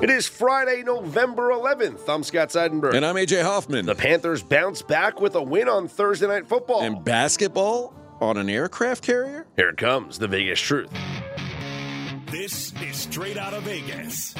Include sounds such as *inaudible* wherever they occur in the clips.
It is Friday, November 11th. I'm Scott Seidenberg. And I'm AJ Hoffman. the Panthers bounce back with a win on Thursday Night Football. and basketball on an aircraft carrier? Here it comes, the Vegas truth. This is straight out of Vegas.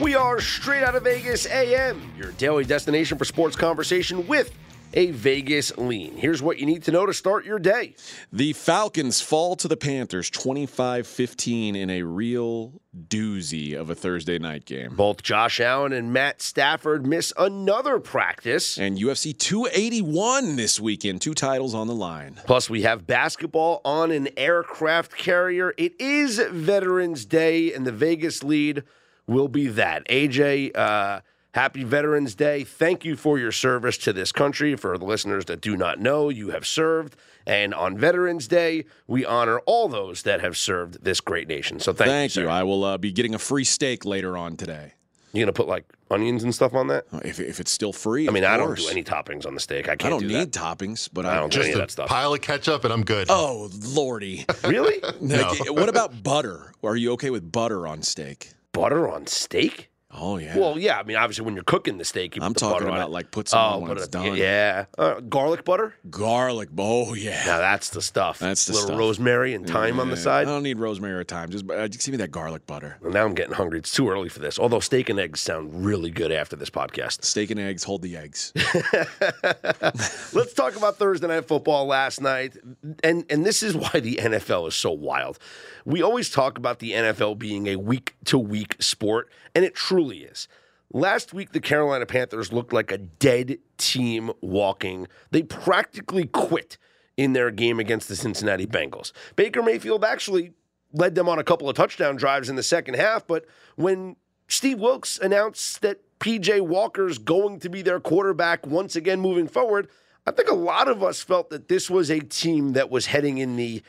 We are straight out of Vegas AM, your daily destination for sports conversation with a Vegas lean. Here's what you need to know to start your day. The Falcons fall to the Panthers 25 15 in a real doozy of a Thursday night game. Both Josh Allen and Matt Stafford miss another practice. And UFC 281 this weekend, two titles on the line. Plus, we have basketball on an aircraft carrier. It is Veterans Day, and the Vegas lead will be that. AJ, uh, happy Veterans Day. Thank you for your service to this country. For the listeners that do not know, you have served. And on Veterans Day, we honor all those that have served this great nation. So thank, Thank you. you. sir. I will uh, be getting a free steak later on today. You gonna put like onions and stuff on that? If, if it's still free. I mean, of I don't do any toppings on the steak. I I can't I don't do need that. toppings, but I I, don't do Just any of a that stuff. pile of ketchup and I'm good. Oh, lordy. *laughs* Really? Like, what about butter? Are you okay with butter on steak? Butter on steak? Oh, yeah. Well, yeah. I mean, obviously, when you're cooking the steak, you I'm put the talking butter on about it. like put some on when it's it- done. Yeah, uh, garlic butter. Garlic. Oh, yeah. Now that's the stuff. That's the little stuff. rosemary and thyme on the side. I don't need rosemary or thyme. Just, uh, just give me that garlic butter. Well, now I'm getting hungry. It's too early for this. Although steak and eggs sound really good after this podcast. Steak and eggs, hold the eggs. *laughs* *laughs* Let's talk about Thursday night football last night, and and this is why the NFL is so wild. We always talk about the NFL being a week to week sport, and it truly is. Last week, the Carolina Panthers looked like a dead team walking. They practically quit in their game against the Cincinnati Bengals. Baker Mayfield actually led them on a couple of touchdown drives in the second half, but when Steve Wilks announced that PJ Walker's going to be their quarterback once again moving forward, I think a lot of us felt that this was a team that was heading in the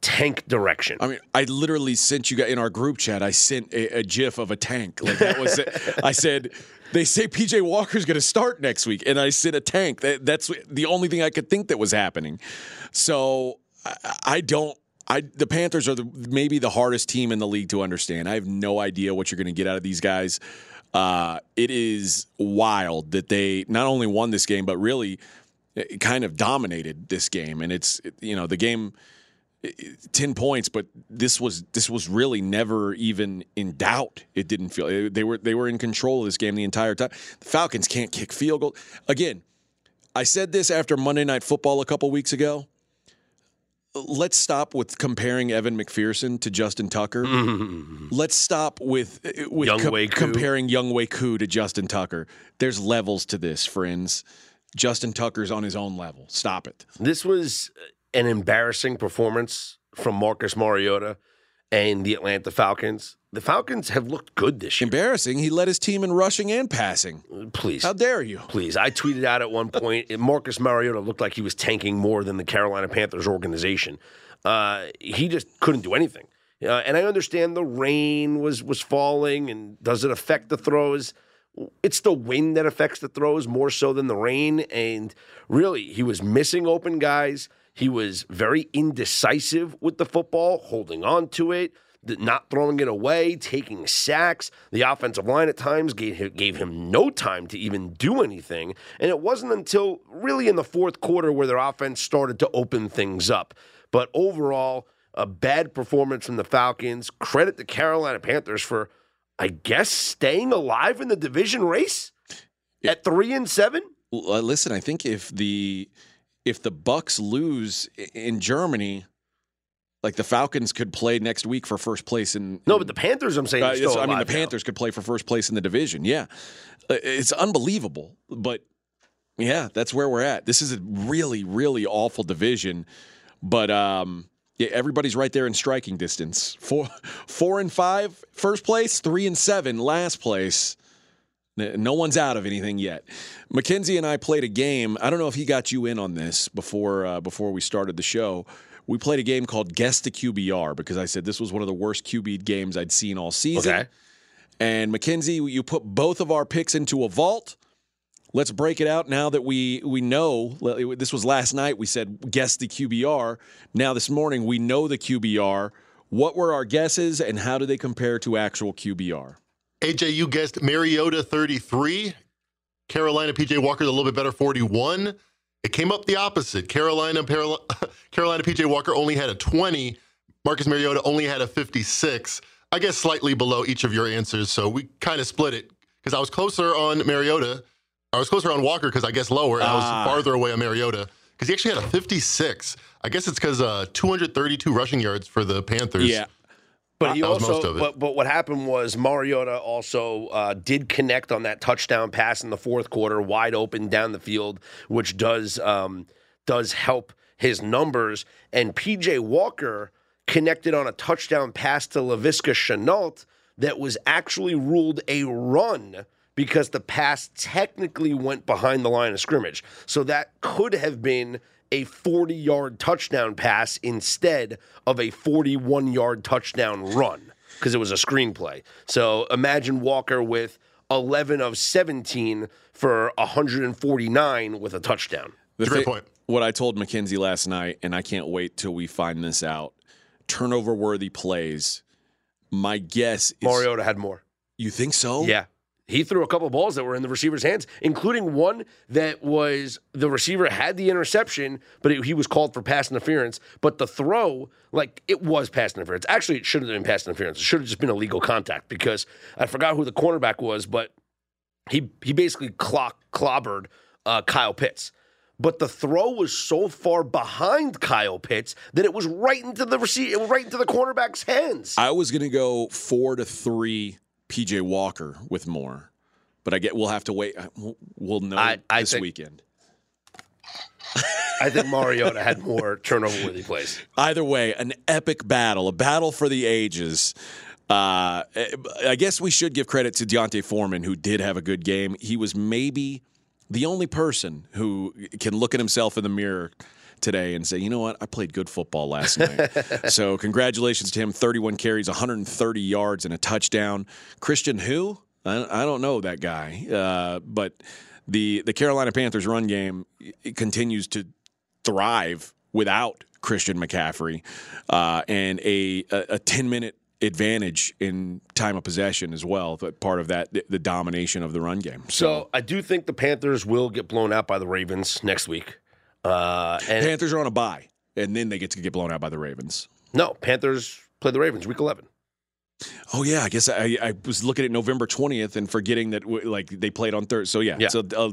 tank direction. I mean, I literally sent you guys in our group chat. I sent a, a GIF of a tank. Like that was it. I *laughs* said, they say PJ Walker's going to start next week, and I sent a tank. That, that's the only thing I could think that was happening. So I, I don't. I the Panthers are the, maybe the hardest team in the league to understand. I have no idea what you're going to get out of these guys. Uh, it is wild that they not only won this game, but really eh, kind of dominated this game. And it's you know the game. 10 points but this was this was really never even in doubt. It didn't feel eh, they were they were in control of this game the entire time the falcons can't kick field goal. Again i said this after monday night football a couple weeks ago. Let's stop with comparing evan mcpherson to justin tucker. *laughs* Let's stop with eh, with Young Koo. comparing young Koo to justin tucker. There's levels to this friends. Justin tucker's on his own level. Stop it. This was an embarrassing performance from Marcus Mariota and the Atlanta Falcons. The Falcons have looked good this year. embarrassing he led his team in rushing and passing Please. How dare you? Please. I tweeted out at one point *laughs* Marcus Mariota looked like he was tanking more than the Carolina Panthers organization. Uh, he just couldn't do anything. Uh, and I understand the rain was was falling, and does it affect the throws? It's the wind that affects the throws more so than the rain. And really, he was missing open guys. He was very indecisive with the football, holding on to it, not throwing it away, taking sacks. The offensive line at times gave him, gave him no time to even do anything. And it wasn't until really in the fourth quarter where their offense started to open things up. But overall, a bad performance from the Falcons. Credit the Carolina Panthers for, I guess, staying alive in the division race at three and seven. Uh, listen, I think if the if the Bucs lose in Germany, like the Falcons could play next week for first place in. No, but the Panthers, I'm saying, Uh, I mean, the now. Panthers could play for first place in the division. Yeah, Uh, it's unbelievable. But yeah, that's where we're at. This is a really, really awful division. But um, yeah, everybody's right there in striking distance. Four, *laughs* four and five, first place. Three and seven, last place. No one's out of anything yet. Mackenzie and I played a game. I don't know if he got you in on this before uh, before we started the show. we played a game called Guess the QBR because I said this was one of the worst QB games I'd seen all season. Okay. And Mackenzie, you put both of our picks into a vault. Let's break it out now that we we know this was last night. We said guess the QBR. Now this morning we know the QBR. What were our guesses and how do they compare to actual QBR? AJ, you guessed Mariota 33, Carolina PJ Walker a little bit better 41. It came up the opposite. Carolina *laughs* Carolina PJ Walker only had a 20. Marcus Mariota only had a 56. I guess slightly below each of your answers. So we kind of split it because I was closer on Mariota. I was closer on Walker because I guess lower, and I was Ah. farther away on Mariota because he actually had a 56. I guess it's because uh, 232 rushing yards for the Panthers. Yeah. But he also, most of it. but but what happened was Mariota also uh, did connect on that touchdown pass in the fourth quarter, wide open down the field, which does um, does help his numbers. And PJ Walker connected on a touchdown pass to Laviska Shenault that was actually ruled a run because the pass technically went behind the line of scrimmage. So that could have been a 40 yard touchdown pass instead of a 41 yard touchdown run because it was a screenplay. So imagine Walker with 11 of 17 for 149 with a touchdown. The a great point. What I told Mackenzie last night, and I can't wait till we find this out. Turnover worthy plays. My guess is Mariota had more. You think so? Yeah. He threw a couple balls that were in the receiver's hands, including one that was the receiver had the interception, but it, he was called for pass interference. But the throw, like it was pass interference. Actually, it shouldn't have been pass interference. It should have just been illegal contact because I forgot who the cornerback was, but he he basically clock clobbered uh, Kyle Pitts. But the throw was so far behind Kyle Pitts that it was right into the receiver, right into the cornerback's hands. I was going to go four to three PJ Walker with more, but I get we'll have to wait. We'll- We'll know I- I this think- weekend. I think Mariota had more turnover worthy plays. Either way, an epic battle, a battle for the ages. Uh, I guess we should give credit to D'Onta Foreman, who did have a good game. He was maybe the only person who can look at himself in the mirror today and say, you know what, I played good football last night. *laughs* so congratulations to him. 31 carries, 130 yards, and a touchdown. Christian who? I, I don't know that guy, uh, but the the Carolina Panthers run game continues to thrive without Christian McCaffrey uh, and a, a, a 10 minute advantage in time of possession as well. But part of that, the, the domination of the run game. So I do think the Panthers will get blown out by the Ravens next week. Uh, and Panthers are on a bye, and then they get to get blown out by the Ravens. no, Panthers play the Ravens week 11. Oh yeah, I guess I, I was looking at November twentieth and forgetting that like they played on Thursday. So yeah, Yeah. so a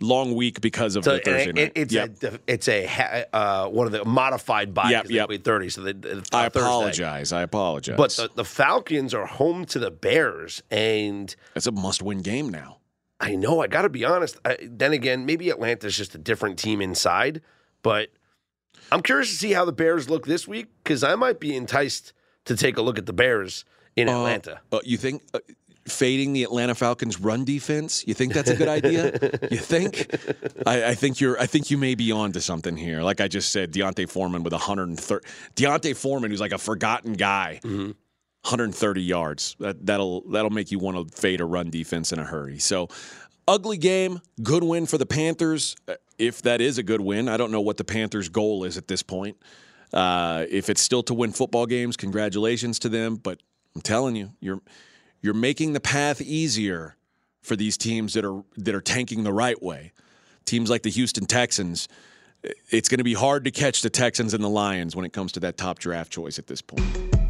long week because of So the Thursday it- night. it's Yep. a it's a uh, one of the modified byes. Yep, they yep. played 30. So they, it's I on Thursday. apologize. I apologize. But the, the Falcons are home to the Bears, and it's a must-win game now. I know I got to be honest. I, then again, maybe Atlanta's just a different team inside, but I'm curious to see how the Bears look this week because I might be enticed to take a look at the Bears in Atlanta. Uh, you think uh, fading the Atlanta Falcons run defense? You think that's a good idea? you think? *laughs* I, I think you're. I think you may be on to something here. Like I just said, D'Onta Foreman with 130. D'Onta Foreman, who's like a forgotten guy. 130 yards. That, that'll that'll make you want to fade a run defense in a hurry. So, ugly game. Good win for the Panthers. Uh, If that is a good win, I don't know what the Panthers' goal is at this point. Uh, if it's still to win football games, congratulations to them. But I'm telling you, you're you're making the path easier for these teams that are that are tanking the right way. Teams like the Houston Texans. It's going to be hard to catch the Texans and the Lions when it comes to that top draft choice at this point.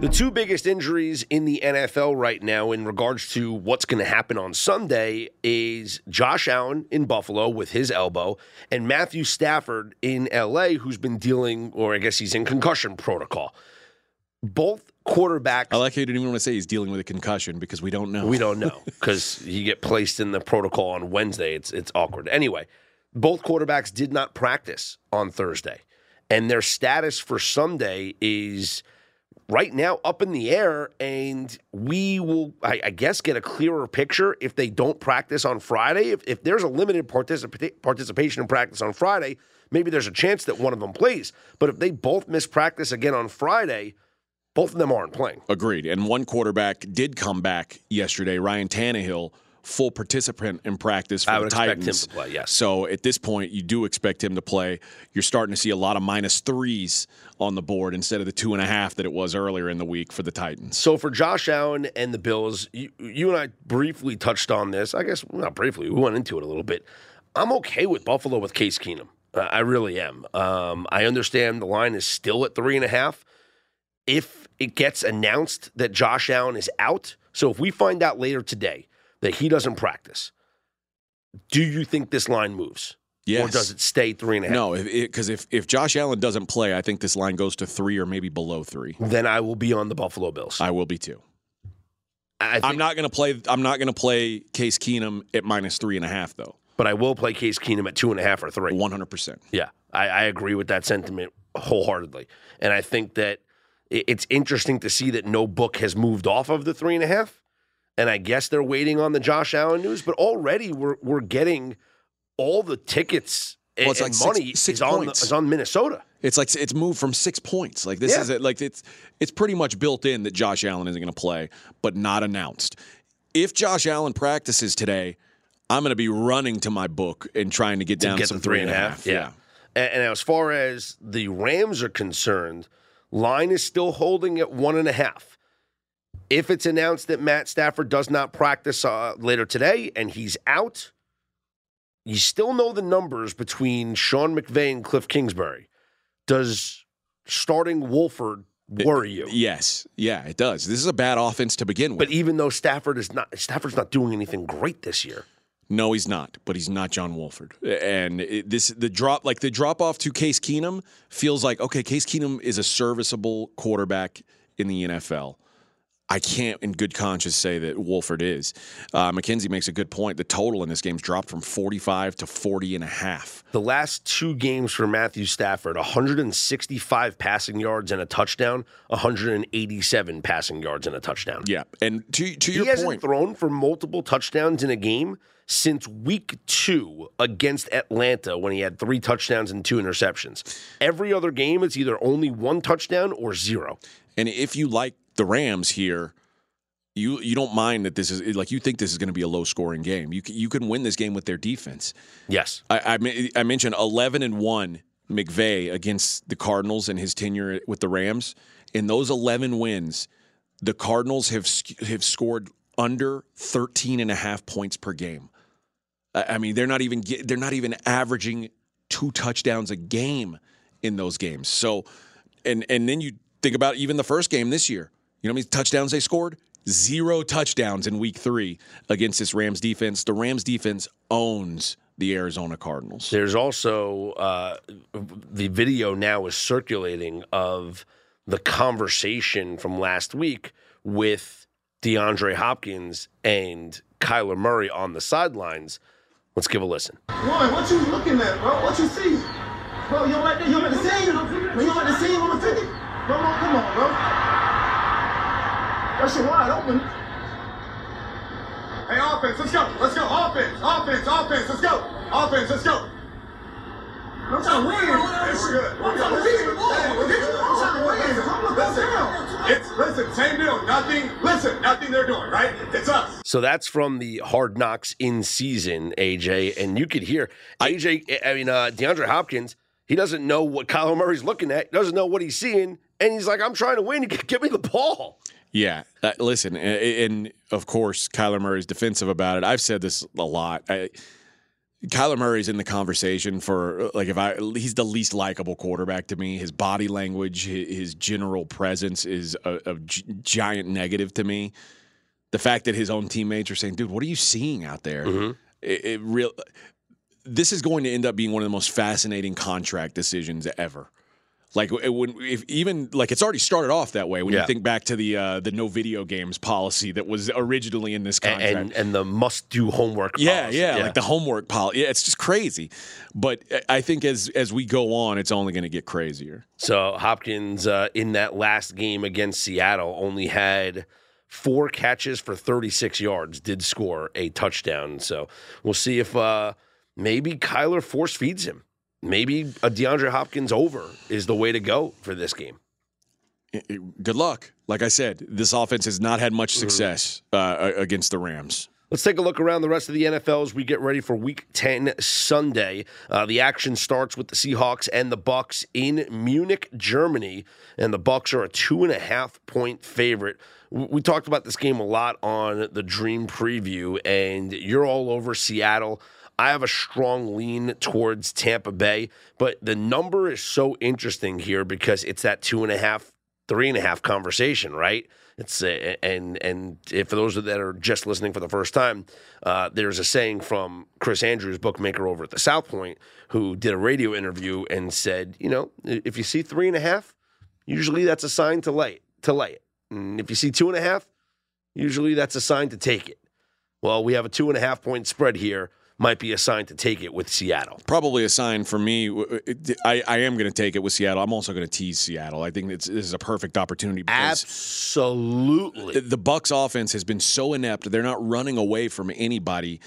The two biggest injuries in the NFL right now, in regards to what's going to happen on Sunday, is Josh Allen in Buffalo with his elbow, and Matthew Stafford in LA, who's been dealing, or I guess he's in concussion protocol. Both quarterbacks. I like how you didn't even want to say he's dealing with a concussion because we don't know. We don't know because you get placed in the protocol on Wednesday. It's it's awkward. Anyway, both quarterbacks did not practice on Thursday, and their status for Sunday is right now up in the air, and we will, I, I guess, get a clearer picture if they don't practice on Friday. If, if there's a limited participa- participation in practice on Friday, maybe there's a chance that one of them plays. But if they both miss practice again on Friday, both of them aren't playing. Agreed. And one quarterback did come back yesterday, Ryan Tannehill, full participant in practice for I the would expect Titans. him to play, yes. So at this point, you do expect him to play. You're starting to see a lot of minus threes on the board instead of the two and a half that it was earlier in the week for the Titans. So for Josh Allen and the Bills, you, you and I briefly touched on this. I guess not briefly. We went into it a little bit. I'm okay with Buffalo with Case Keenum. Uh, I really am. Um, I understand the line is still at three and a half. If it gets announced that Josh Allen is out, so if we find out later today that he doesn't practice, do you think this line moves? Yes. Or does it stay three and a half? No, because if, if Josh Allen doesn't play, I think this line goes to three or maybe below three. Then I will be on the Buffalo Bills. I will be too. I think, I'm not going to play. I'm not going to play Case Keenum at minus three and a half though. but I will play Case Keenum at two and a half or three. One hundred percent. Yeah, I, I agree with that sentiment wholeheartedly. And I think that it's interesting to see that no book has moved off of the three and a half. And I guess they're waiting on the Josh Allen news, but already we're we're getting all the tickets and, Well, it's like and six- money six is on the, is on Minnesota. It's like it's moved from six points. Like this Yeah. is it. Like it's it's pretty much built in that Josh Allen isn't going to play, but not announced. If Josh Allen practices today, I'm going to be running to my book and trying to get to down get some three and a half. Yeah. And, and as far as the Rams are concerned, line is still holding at one and a half. If it's announced that Matt Stafford does not practice uh, later today and he's out, you still know the numbers between Sean McVay and Cliff Kingsbury. Does starting Wolford worry you? Yes. Yeah, it does. This is a bad offense to begin with. But even though Stafford is not, Stafford's not doing anything great this year. No, he's not. But he's not John Wolford. And it, this the drop like the drop off to Case Keenum feels like okay, Case Keenum is a serviceable quarterback in the NFL. I can't, in good conscience, say that Wolford is. Uh, Mackenzie makes a good point. The total in this game's dropped from 45 to 40 and a half. The last two games for Matthew Stafford 165 passing yards and a touchdown, 187 passing yards and a touchdown. Yeah, and to to He hasn't point, thrown for multiple touchdowns in a game since week two against Atlanta when he had three touchdowns and two interceptions. Every other game, it's either only one touchdown or zero. and if you like the Rams here, you you don't mind that this is like you think this is going to be a low scoring game. You you can win this game with their defense. Yes. I, I, I mentioned 11 and 1 McVay against the Cardinals and his tenure with the Rams. In those 11 wins, the Cardinals have have scored under 13 and a half points per game. I I mean, they're not even get, they're not even averaging two touchdowns a game in those games. So, and and then you think about even the first game this year. You know how many touchdowns they scored? Zero touchdowns in week three against this Rams defense. The Rams defense owns the Arizona Cardinals. There's also uh, the video now is circulating of the conversation from last week with DeAndre Hopkins and Kyler Murray on the sidelines. Let's give a listen. Boy, what you looking at, bro? What you see? Bro, you don't like that? You don't like the scene? Bro, you don't like the scene on the 50? Bro, bro, come on, bro. That shit wide open. Hey, offense, let's go. Let's go. Offense, offense, offense, let's go. Offense, let's go. I'm trying to win. Hey, we're good. We're good. Listen, hey, we're good. I'm trying to win. Listen, it's, listen, same deal. Nothing, listen, nothing they're doing, right? It's us. So that's from the Hard Knocks in season, AJ, and you could hear AJ. I mean, uh, DeAndre Hopkins. He doesn't know what Kyler Murray's looking at. Doesn't know what he's seeing, and he's like, "I'm trying to win. *laughs* Give me the ball." Yeah, uh, listen, and, and of course, Kyler Murray's defensive about it. I've said this a lot. I, Kyler Murray's in the conversation for like if I he's the least likable quarterback to me. His body language, his, his general presence is a, a giant negative to me. The fact that his own teammates are saying, "Dude, what are you seeing out there?" It, it real. This is going to end up being one of the most fascinating contract decisions ever. Like it- when, if even like it's already started off that way. When Yeah. you think back to the uh, the no video games policy that was originally in this contract, and and the must do homework. yeah, policy. yeah, yeah, like the homework policy. Yeah, it's just crazy. But I think as as we go on, it's only going to get crazier. So Hopkins uh, in that last game against Seattle only had four catches for 36 yards, did score a touchdown. So we'll see if uh, maybe Kyler force feeds him. Maybe a DeAndre Hopkins over is the way to go for this game. Good luck. Like I said, this offense has not had much success uh, against the Rams. Let's take a look around the rest of the NFL as we get ready for Week 10 Sunday. Uh, the action starts with the Seahawks and the Bucs in Munich, Germany, and the Bucs are a two and a half point favorite. We we talked about this game a lot on the Dream Preview, and you're all over Seattle. I have a strong lean towards Tampa Bay, but the number is so interesting here because it's that two and a half, three and a half conversation, right? It's uh, and and if for those that are just listening for the first time, uh, there's a saying from Chris Andrews, bookmaker over at the South Point, who did a radio interview and said, you know, if you see three and a half, usually that's a sign to lay to lay it, and if you see two and a half, usually that's a sign to take it. Well, we have a two and a half point spread here. Might be a sign to take it with Seattle. Probably a sign for me. I, I am going to take it with Seattle. I'm also going to tease Seattle. I think it's, this is a perfect opportunity because Absolutely. the Bucs offense has been so inept. They're not running away from anybody.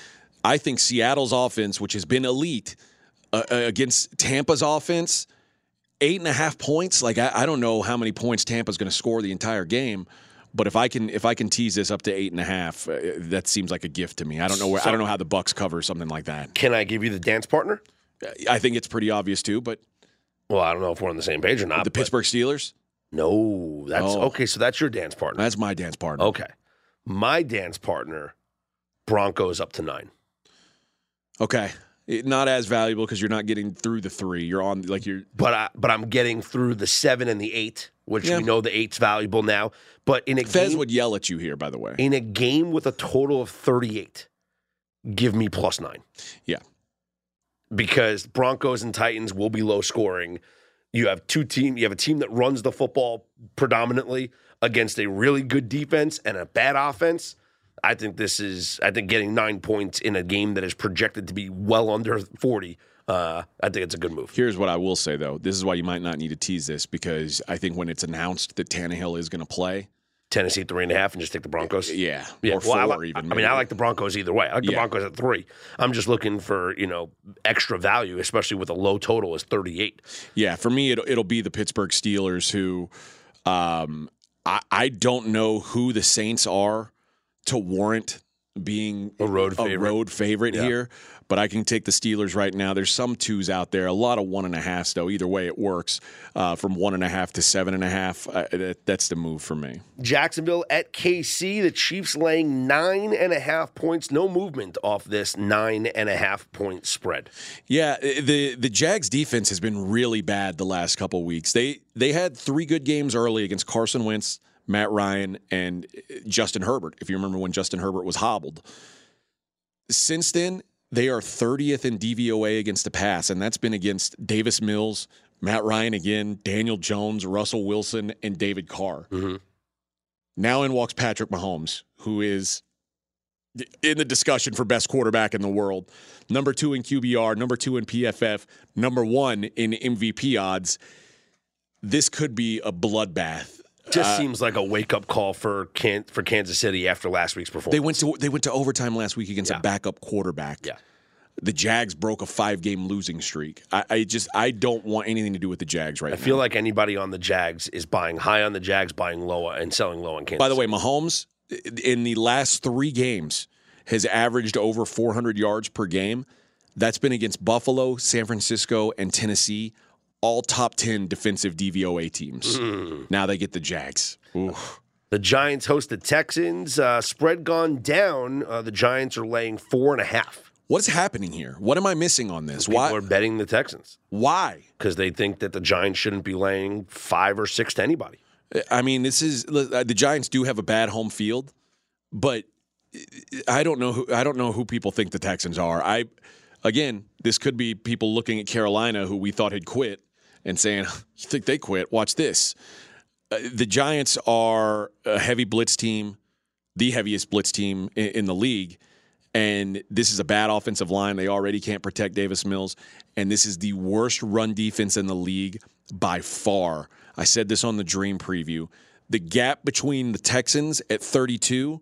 I think Seattle's offense, which has been elite uh, uh, against Tampa's offense, eight and a half points. Like I, I don't know how many points Tampa's going to score the entire game, but if I can if I can tease this up to eight and a half, uh, that seems like a gift to me. I don't know where I don't know how the Bucs cover something like that. Can I give you the dance partner? I think it's pretty obvious too. But Well, I don't know if we're on the same page or not. the Pittsburgh Steelers, No, that's Oh. okay. So that's your dance partner. that's my dance partner. Okay. My dance partner, Broncos up to nine. Okay. It- not as valuable because you're not getting through the three. You're on like you're But I, but I'm getting through the seven and the eight, which Yeah. we know the eight's valuable now. But in a Fez game, would yell at you here, by the way. in a game with a total of 38, give me plus nine. Yeah. Because Broncos and Titans will be low scoring. You have two team. You have a team that runs the football predominantly against a really good defense and a bad offense. I think this is. I think getting nine points in a game that is projected to be well under forty. Uh, I think it's a good move. Here's what I will say though. This is why you might not need to tease this because I think when it's announced that Tannehill is going to play, Tennessee three and a half, and just take the Broncos. yeah, Yeah, or well, I, like, even. I mean, I like the Broncos either way. I like the Yeah. Broncos at three. I'm just looking for you know extra value, especially with a low total as 38. Yeah, for me, it'll, it'll be the Pittsburgh Steelers who, um, I, I don't know who the Saints are to warrant being A road a favorite. road favorite Yeah. here. But I can take the Steelers right now. There's some twos out there, a lot of one and a halfs though. Either way, it works. Uh, from one and a half to seven and a half, uh, that, that's the move for me. Jacksonville at KC. The Chiefs laying nine and a half points. No movement off this nine and a half point spread. Yeah, the the Jags defense has been really bad the last couple weeks. They they had three good games early against Carson Wentz, Matt Ryan, and uh, Justin Herbert. If you remember when Justin Herbert was hobbled. Since then, they are 30th in DVOA against the pass, and that's been against Davis Mills, Matt Ryan again, Daniel Jones, Russell Wilson, and David Carr. Mm-hmm. Now in walks Patrick Mahomes, who is in the discussion for best quarterback in the world. Number two in QBR, number two in PFF, number one in MVP odds. This could be a bloodbath. Just uh, seems like a wake up call for Can- for Kansas City after last week's performance. They went to they went to overtime last week against Yeah. a backup quarterback. Yeah. The Jags broke a five game losing streak. I, I just I don't want anything to do with the Jags right I now. I feel like anybody on the Jags is buying high on the Jags, buying low and selling low on Kansas. By the way. Mahomes in the last three games has averaged over 400 yards per game. That's been against Buffalo, San Francisco, and Tennessee, all top 10 defensive DVOA teams. Now they get the Jags. Oof. the Giants host the Texans. Uh, spread gone down. Uh, the Giants are laying four and a half. What is happening here? What am I missing on this? People Why? are betting the Texans Why? because they think that the Giants shouldn't be laying five or six to anybody. I mean, this is uh, the Giants do have a bad home field, but I don't know who I don't know who people think the Texans are. I again, this could be people looking at Carolina who we thought had quit and saying, "You think they quit? Watch this." Uh, the Giants are a heavy blitz team, the heaviest blitz team in, in the league, and this is a bad offensive line. They already can't protect Davis Mills, and this is the worst run defense in the league by far. I said this on the Dream preview. The gap between the Texans at 32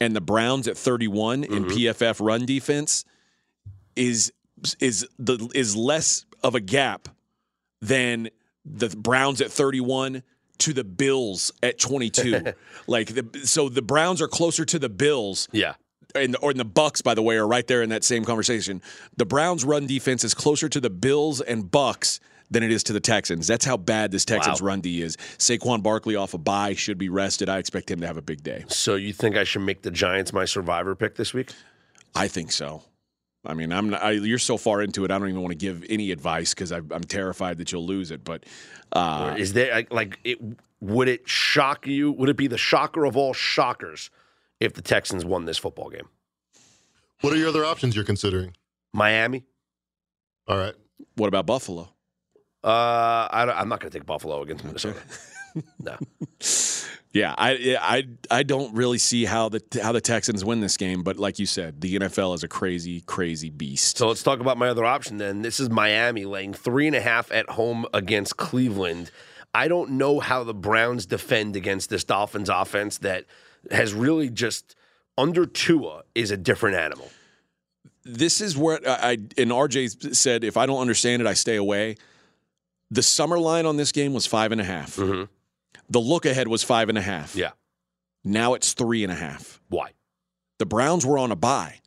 and the Browns at 31 in PFF run defense is is the is less of a gap than the Browns at 31 to the Bills at 22. *laughs* like the, so the Browns are closer to the Bills Yeah. and or in the Bucs, by the way, are right there in that same conversation. The Browns' run defense is closer to the Bills and Bucs than it is to the Texans. That's how bad this Texans Wow. run D is. Saquon Barkley off a bye should be rested. I expect him to have a big day. So you think I should make the Giants my survivor pick this week? I think so. I mean, I'm not, I, you're so far into it. I don't even want to give any advice because I'm terrified that you'll lose it. But uh, Is there like- like it? Would it shock you? Would it be the shocker of all shockers if the Texans won this football game? What are your other options you're considering? Miami? All right. what about Buffalo? Uh, I, am not going to take Buffalo against Minnesota. *laughs* no. Yeah, I I I don't really see how the how the Texans win this game, but like you said, the NFL is a crazy, crazy beast. So let's talk about my other option then. This is Miami laying three and a half at home against Cleveland. I don't know how the Browns defend against this Dolphins offense that has really just under Tua is a different animal. this is where I, and RJ said if I don't understand it, I stay away. The summer line on this game was five and a half. Mhm. The look ahead was five and a half. Yeah. Now it's three and a half. Why? The Browns were on a bye.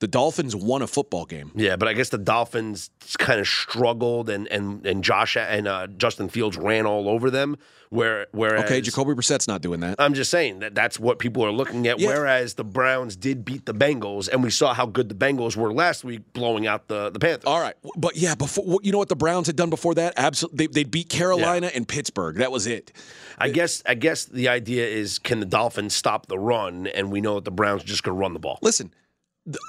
Yeah. The Dolphins won a football game. Yeah, but I guess the Dolphins kind of struggled, and and and Josh and uh, Justin Fields ran all over them. Where whereas Okay, Jacoby Brissett's not doing that. I'm just saying that that's what people are looking at. Yeah. Whereas the Browns did beat the Bengals, and we saw how good the Bengals were last week, blowing out the the Panthers. All right, but yeah, before you know what the Browns had done before that? Absolutely, they, they beat Carolina and Pittsburgh. That was it. I guess I guess the idea is can the Dolphins stop the run, and we know that the Browns just going to run the ball. Listen,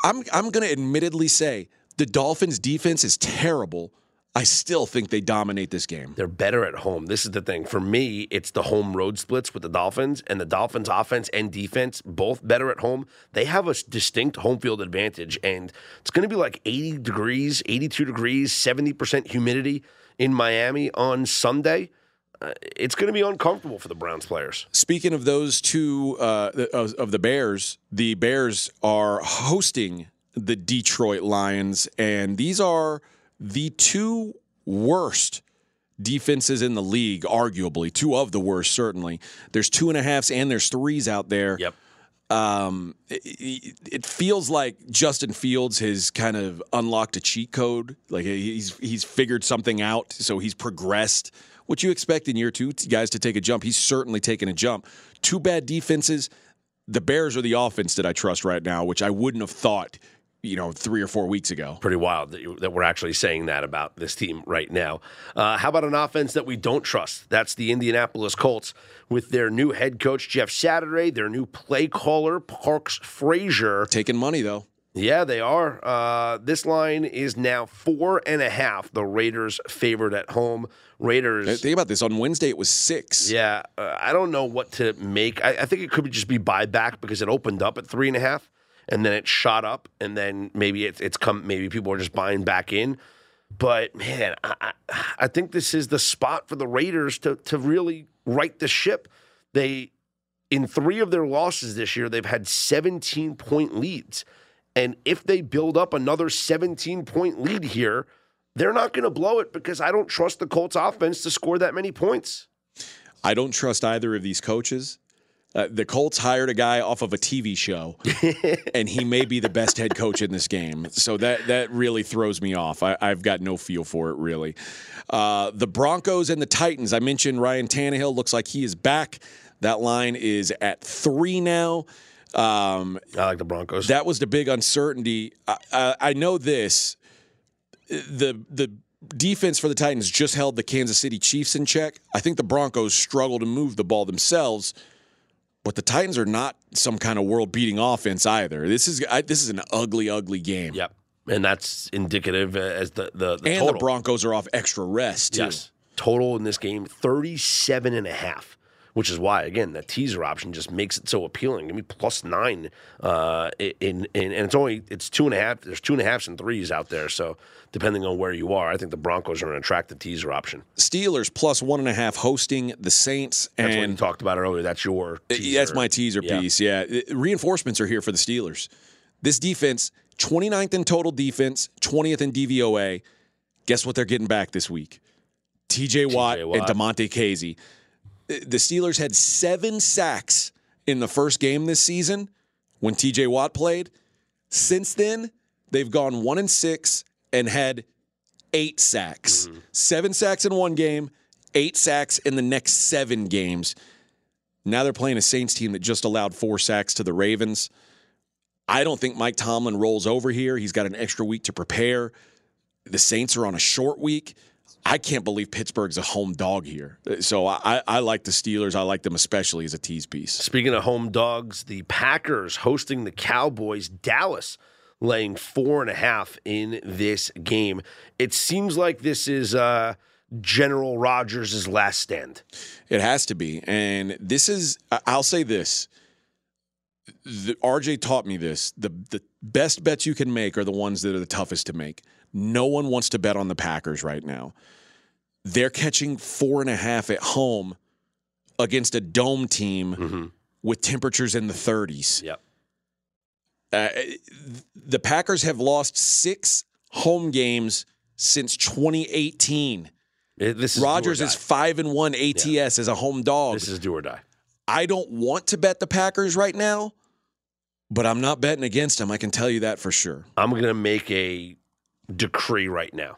I'm I'm going to admittedly say the Dolphins' defense is terrible. I still think they dominate this game. They're better at home. This is the thing. For me, it's the home road splits with the Dolphins and the Dolphins offense and defense, both better at home. They have a distinct home field advantage, and it's going to be like 80 degrees, 82 degrees, 70% humidity in Miami on Sunday. Uh, it's going to be uncomfortable for the Browns players. Speaking of those two uh, of, of the Bears, the Bears are hosting the Detroit Lions, and these are the two worst defenses in the league, arguably two of the worst. Certainly, there's two and a halfs and there's threes out there. Yep. Um, it, it- it feels like Justin Fields has kind of unlocked a cheat code. Like he's he's figured something out, so he's progressed. What you expect in year two, guys, to take a jump? He's certainly taken a jump. Two bad defenses. The Bears are the offense that I trust right now, which I wouldn't have thought, you know, three or four weeks ago. Pretty wild that, you, that we're actually saying that about this team right now. Uh, how about an offense that we don't trust? That's the Indianapolis Colts with their new head coach, Jeff Saturday, their new play caller, Parks Frazier. Taking money though. Yeah, they are. Uh, this line is now four and a half. The Raiders favored at home. Raiders. Think about this. On Wednesday, it was six. Yeah, uh, I don't know what to make. I, I think it could just be buyback because it opened up at three and a half, and then it shot up, and then maybe it's it's come. Maybe people are just buying back in. But man, I, I, I think this is the spot for the Raiders to to really right the ship. They in three of their losses this year, they've had 17 point leads. And if they build up another 17 point lead here, they're not going to blow it because I don't trust the Colts offense to score that many points. I don't trust either of these coaches. Uh, the Colts hired a guy off of a TV show, *laughs* and he may be the best head coach in this game. So that that really throws me off. I, I've got no feel for it really. Uh, the Broncos and the Titans. I mentioned Ryan Tannehill looks like he is back. That line is at three now. Um, I like the Broncos. that was the big uncertainty. I, I, I know this. The the defense for the Titans just held the Kansas City Chiefs in check. I think the Broncos struggle to move the ball themselves, but the Titans are not some kind of world beating offense either. This is I, this is an ugly, ugly game. Yep. and that's indicative uh, as the the, the and total. the Broncos are off extra rest too. Yes. Total in this game 37 and a half, which is why again that teaser option just makes it so appealing. Give me plus nine, uh, in, in and it's only it's two and a half. There's two and a halves and threes out there, so depending on where you are, I think the Broncos are an attractive teaser option. Steelers plus one and a half hosting the Saints, That's what you and talked about earlier. That's your teaser. that's my teaser Yeah. piece. Yeah, reinforcements are here for the Steelers. This defense, 29th in total defense, 20th in DVOA. Guess what they're getting back this week? TJ Watt, Watt. and Damontae Kazee. The Steelers had seven sacks in the first game this season when TJ Watt played. Since then, they've gone one and six and had eight sacks. Mm-hmm. Seven sacks in one game, eight sacks in the next seven games. Now they're playing a Saints team that just allowed four sacks to the Ravens. I don't think Mike Tomlin rolls over here. He's got an extra week to prepare. The Saints are on a short week. I can't believe Pittsburgh's a home dog here. So I, I like the Steelers. I like them especially as a tease piece. Speaking of home dogs, the Packers hosting the Cowboys, Dallas laying four and a half in this game. It seems like this is uh, General Rodgers' last stand. It has to be. And this is, I'll say this. The, RJ taught me this. The, the best bets you can make are the ones that are the toughest to make. No one wants to bet on the Packers right now. They're catching four and a half at home against a dome team with temperatures in the 30s. Yep. Uh, the Packers have lost six home games since 2018. It- this is Rodgers is five and one ATS as a home dog. This is do or die. I don't want to bet the Packers right now, but I'm not betting against them. I can tell you that for sure. I'm going to make a decree right now.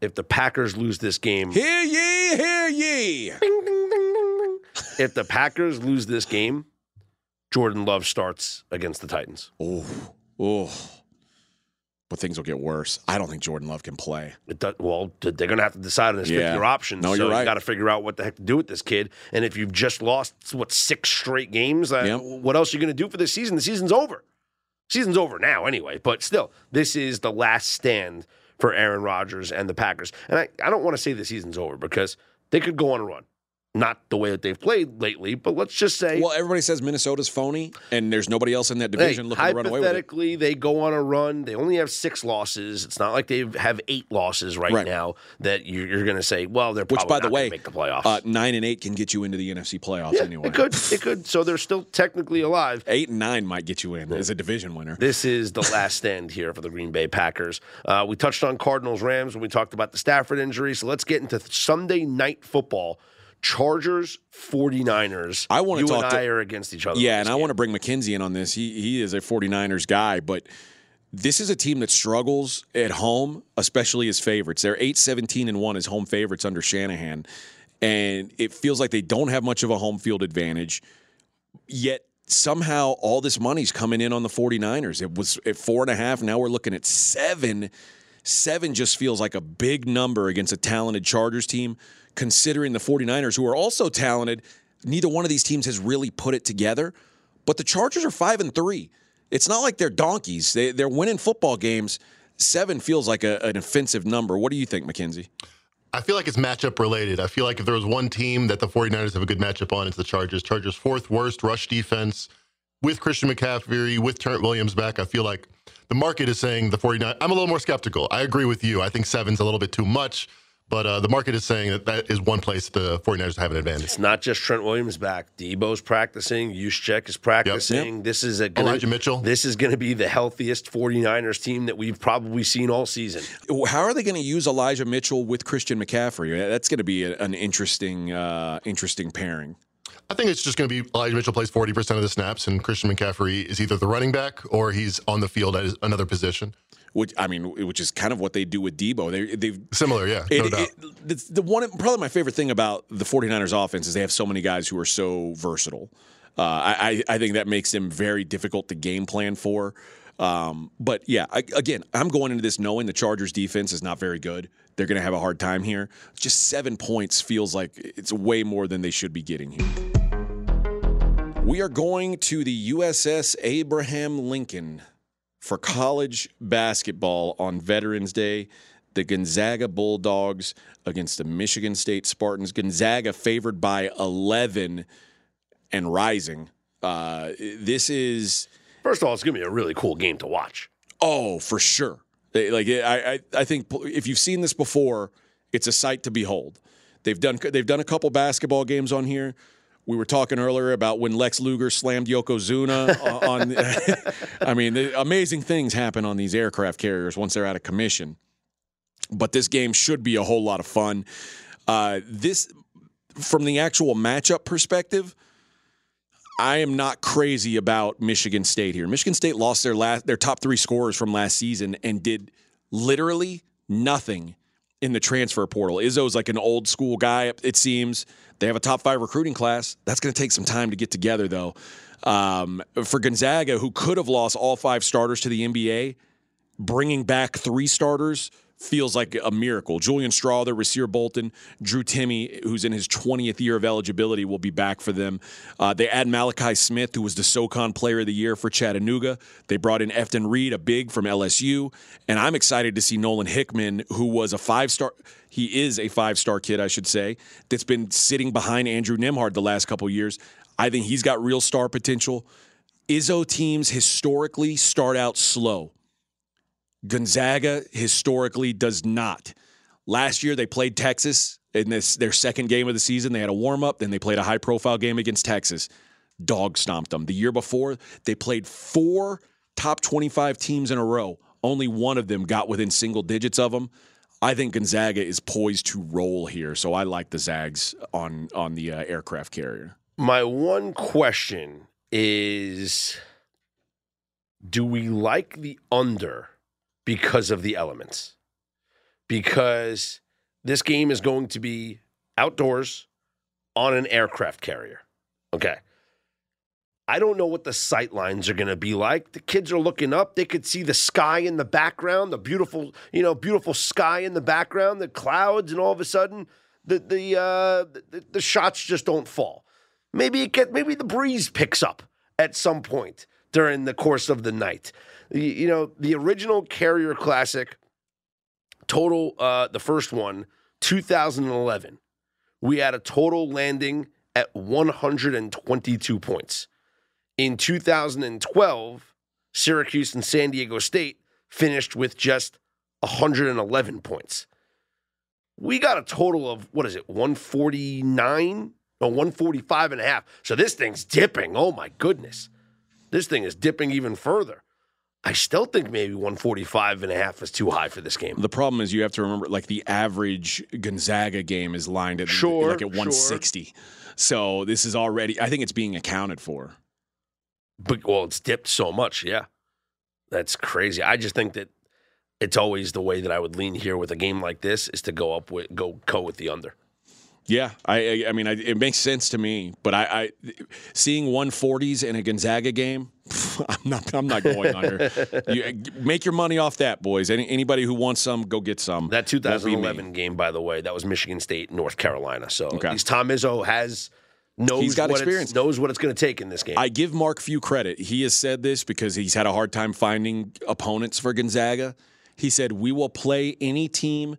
If the Packers lose this game, Hear ye, hear ye. if the Packers lose this game, Jordan Love starts against the Titans. Oh, oh. But things will get worse. I don't think Jordan Love can play. It does, well, they're going to have to decide on this Yeah. fifth year option. No, so you're you right. got to figure out what the heck to do with this kid. And if you've just lost what six straight games, uh, Yep. what else are you going to do for this season? The season's over. Season's over now, anyway. But still, this is the last stand for Aaron Rodgers and the Packers. And I, I don't want to say the season's over because they could go on a run. Not the way that they've played lately, but let's just say Well, everybody says Minnesota's phony, and there's nobody else in that Hey, division looking to run away with it. hypothetically, they go on a run. They only have six losses. It's not like they have eight losses right, Right. now that you're, you're going to say, well, they're Which, by the way, make the playoffs. uh, nine and eight can get you into the NFC playoffs yeah, anyway. it could, it could. So they're still technically alive. *laughs* Eight and nine might get you in as a division winner. This is the last *laughs* stand here for the Green Bay Packers. Uh, we touched on Cardinals Rams when we talked about the Stafford injury. So let's get into Sunday night football. Chargers 49ers. I wanna you talk and to- I are against each other. Yeah, and this I want to bring Mackenzie in on this. He he is a 49ers guy, but this is a team that struggles at home, especially as favorites. They're 8 17 and 1 as home favorites under Shanahan. And it feels like they don't have much of a home field advantage. Yet somehow all this money's coming in on the 49ers. It was at four and a half. Now we're looking at seven. Seven just feels like a big number against a talented Chargers team, considering the 49ers, who are also talented. Neither one of these teams has really put it together. But the Chargers are five and three. It's not like they're donkeys. They, they're winning football games. Seven feels like a, an offensive number. What do you think, Mackenzie? I feel like it's matchup related. I feel like if there was one team that the 49ers have a good matchup on, it's the Chargers. Chargers fourth worst rush defense with Christian McCaffrey, with Trent Williams back. I feel like the market is saying the 49 I'm a little more skeptical. I agree with you. I think seven's a little bit too much, but uh, the market is saying that that is one place the 49ers have an advantage. It's not just Trent Williams back. Deebo's practicing. Juszczyk is practicing. This is a gonna, Elijah Mitchell. This is going to be the healthiest 49ers team that we've probably seen all season. How are they going to use Elijah Mitchell with Christian McCaffrey? That's going to be a, an interesting, uh, interesting pairing. I think it's just going to be Elijah Mitchell plays 40% of the snaps, and Christian McCaffrey is either the running back or he's on the field at another position. Which I mean, which is kind of what they do with Deebo. They they've Similar, yeah, It, no doubt. it- it's the one probably my favorite thing about the 49ers offense is they have so many guys who are so versatile. Uh, I, I I think that makes them very difficult to game plan for. Um, but yeah, I, again, I'm going into this knowing the Chargers defense is not very good. They're going to have a hard time here. Just seven points feels like it's way more than they should be getting here. We are going to the USS Abraham Lincoln for college basketball on Veterans Day. The Gonzaga Bulldogs against the Michigan State Spartans. Gonzaga favored by 11 and rising. Uh, this is First of all, it's going to be a really cool game to watch. Oh, for sure. They, like I, I, I think if you've seen this before, it's a sight to behold. They've done they've done a couple basketball games on here. We were talking earlier about when Lex Luger slammed Yokozuna on. *laughs* I mean, the, amazing things happen on these aircraft carriers once they're out of commission. But this game should be a whole lot of fun. Uh, this, from the actual matchup perspective, I am not crazy about Michigan State here. Michigan State lost their last their top three scorers from last season and did literally nothing in the transfer portal. Izzo's like an old school guy, it seems. They have a top five recruiting class. That's going to take some time to get together, though. Um, for Gonzaga, who could have lost all five starters to the NBA, bringing back three starters feels like a miracle. Julian Strawther, Rasir Bolton, Drew Timme, who's in his 20th year of eligibility, will be back for them. Uh, they add Malachi Smith, who was the SoCon Player of the Year for Chattanooga. They brought in Efton Reid, a big from LSU. And I'm excited to see Nolan Hickman, who was a five star. He is a five star kid, I should say, that's been sitting behind Andrew Nembhard the last couple years. I think he's got real star potential. Izzo teams historically start out slow. Gonzaga historically does not. Last year they played Texas in this their second game of the season. They had a warm up, then they played a high profile game against Texas. Dog stomped them. The year before they played four top 25 teams in a row. Only one of them got within single digits of them. I think Gonzaga is poised to roll here, so I like the Zags on on the uh, aircraft carrier. My one question is do we like the under because of the elements? Because this game is going to be outdoors on an aircraft carrier. Okay. I don't know what the sight lines are going to be like. The kids are looking up. They could see the sky in the background, the beautiful, you know, beautiful sky in the background, the clouds, and all of a sudden, the the uh, the, the shots just don't fall. Maybe it get maybe the breeze picks up at some point during the course of the night. You, know, the original Carrier Classic, total, uh, the first one, 2011. We had a total landing at 122 points. In 2012, Syracuse and San Diego State finished with just 111 points. We got a total of, what is it, 149? No, 145 and a half. So this thing's dipping. Oh my goodness. This thing is dipping even further. I still think maybe 145 and a half is too high for this game. The problem is you have to remember, like the average Gonzaga game is lined at Sure, like at 160. So this is already. I think it's being accounted for. But well, it's dipped so much. Yeah, that's crazy. I just think that it's always the way that I would lean here with a game like this is to go up with go go with the under. Yeah, I. I, I mean, I, it makes sense to me. But I, I seeing 140s in a Gonzaga game, *laughs* I'm not. I'm not going under. *laughs* You, make your money off that, boys. Any, anybody who wants some, go get some. That Won't be me. 2011 game, by the way, that was Michigan State, North Carolina. So Okay. at least Tom Izzo has knows He's got what experience. Knows what it's going to take in this game. I give Mark Few credit. He has said this because he's had a hard time finding opponents for Gonzaga. He said, We will play any team,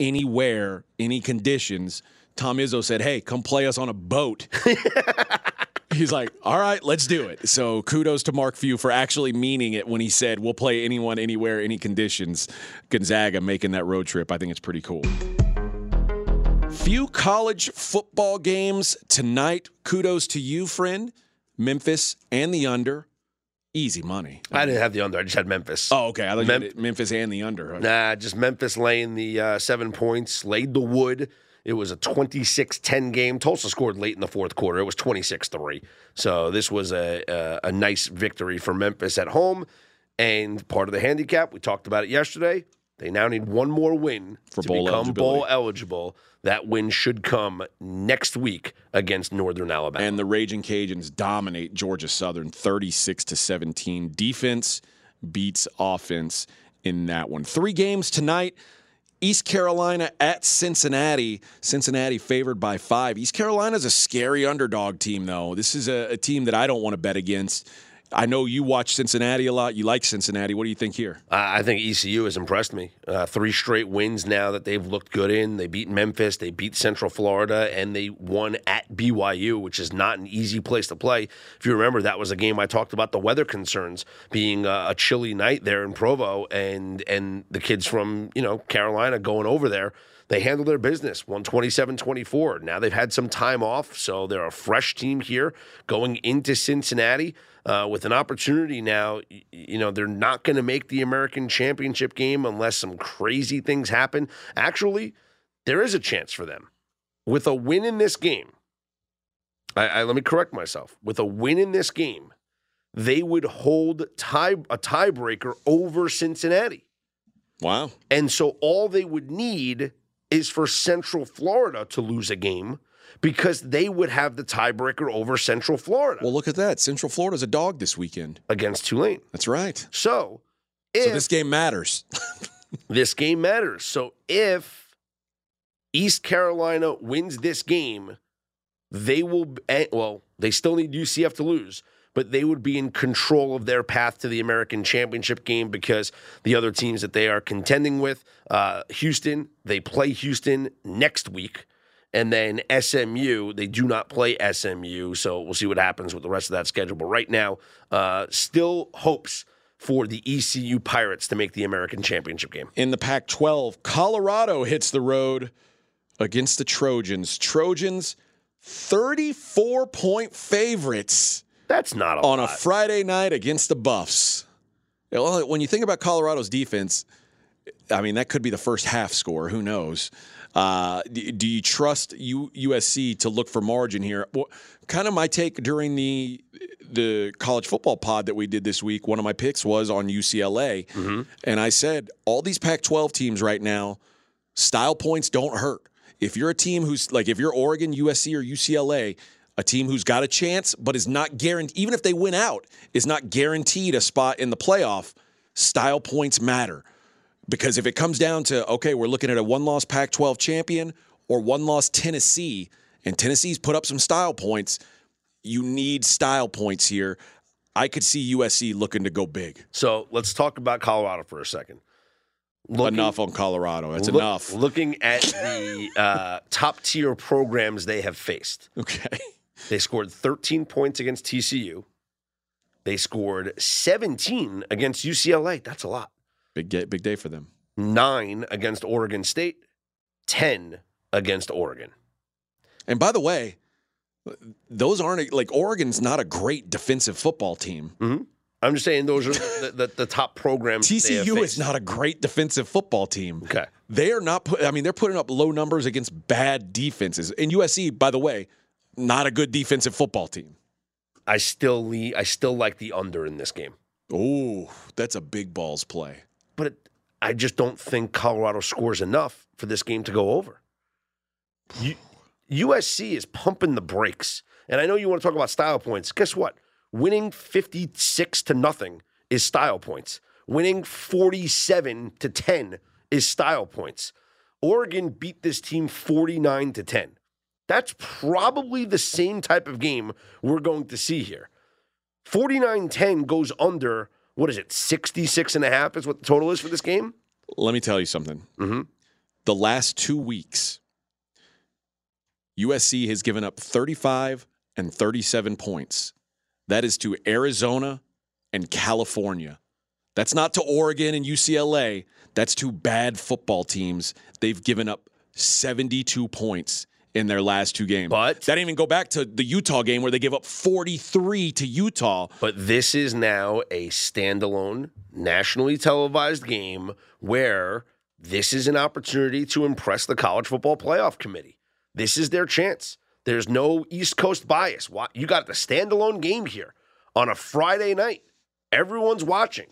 anywhere, any conditions. Tom Izzo said, Hey, come play us on a boat. *laughs* He's like, All right, let's do it. So kudos to Mark Few for actually meaning it when he said, We'll play anyone, anywhere, any conditions. Gonzaga making that road trip. I think it's pretty cool. Few college football games tonight. Kudos to you, friend. Memphis and the under. Easy money. I didn't have the under. I just had Memphis. Oh, okay. I like Mem- Memphis and the under. Nah, just Memphis laying the uh, seven points, laid the wood. It was a 26 10 game. Tulsa scored late in the fourth quarter. It was 26 3. So this was a, a, a nice victory for Memphis at home. And part of the handicap, we talked about it yesterday. They now need one more win For to bowl become bowl eligible. That win should come next week against Northern Alabama. And the Raging Cajuns dominate Georgia Southern 36 to 17. Defense beats offense in that one. Three games tonight. East Carolina at Cincinnati. Cincinnati favored by five. East Carolina's a scary underdog team, though. This is a, a team that I don't want to bet against. I know you watch Cincinnati a lot. You like Cincinnati. What do you think here? I think ECU has impressed me. Uh, three straight wins now that they've looked good in. They beat Memphis, they beat Central Florida, and they won at BYU, which is not an easy place to play. If you remember, that was a game I talked about the weather concerns being uh, a chilly night there in Provo, and and the kids from you know Carolina going over there. They handled their business, 127 24. Now they've had some time off, so they're a fresh team here going into Cincinnati uh, with an opportunity now. You know, they're not going to make the American Championship game unless some crazy things happen. Actually, there is a chance for them. With a win in this game, I, I, let me correct myself. With a win in this game, they would hold tie a tiebreaker over Cincinnati. Wow. And so all they would need is for Central Florida to lose a game because they would have the tiebreaker over Central Florida Well, look at that. Central Florida's a dog this weekend. against Tulane. That's right. So, if So this game matters. *laughs* this game matters. So if East Carolina wins this game, they will eh, well, they still need UCF to lose, but they would be in control of their path to the American Championship game because the other teams that they are contending with, uh, Houston, they play Houston next week. And then SMU, they do not play SMU, so we'll see what happens with the rest of that schedule. But right now, uh, still hopes for the ECU Pirates to make the American Championship game. In the Pac 12, Colorado hits the road against the Trojans. Trojans, 34 point favorites That's not a on a. Friday night against the Buffs. When you think about Colorado's defense, I mean, that could be the first half score. Who knows? Uh, do, you trust USC to look for margin here? Well, kind of my take during the the college football pod that we did this week. One of my picks was on UCLA, and I said all these Pac-12 teams right now, style points don't hurt. If you're a team who's like, if you're Oregon, USC, or UCLA, a team who's got a chance but is not guaranteed, even if they win out, is not guaranteed a spot in the playoff. Style points matter because if it comes down to okay, we're looking at a one-loss Pac-12 champion or one-loss Tennessee, and Tennessee's put up some style points, you need style points here. I could see USC looking to go big. So let's talk about Colorado for a second. Looking- enough on Colorado. That's look- enough. Looking at the uh, *laughs* top tier programs they have faced, Okay. they scored 13 points against TCU. They scored 17 against UCLA. That's a lot. Big day, big day for them. Nine against Oregon State. 10 against Oregon. And by the way, those aren't like Oregon's not a great defensive football team. Mm-hmm. I'm just saying those are *laughs* the, the, the top programs. TCU is not a great defensive football team. Okay. They are not put I mean they're putting up low numbers against bad defenses. And USC, by the way, not a good defensive football team. I still I still like the under in this game. Oh, that's a big balls play. But I just don't think Colorado scores enough for this game to go over. USC is pumping the brakes, and I know you want to talk about style points. Guess what? Winning fifty-six to nothing is style points. Winning forty-seven to ten is style points. Oregon beat this team forty-nine to ten. That's probably the same type of game we're going to see here. 49-10 goes under what is it 66 and a half is what the total is for this game Let me tell you something. mm-hmm. The last two weeks, USC has given up 35 and 37 points. That is to Arizona and California. That's not to Oregon and UCLA. That's to bad football teams. They've given up 72 points in their last two games. But- that didn't even go back to the Utah game where they gave up 43 to Utah. but this is now a standalone nationally televised game where this is an opportunity to impress the college football playoff committee. This is their chance. There's no east coast bias. You got the standalone game here on a friday night. Everyone's watching.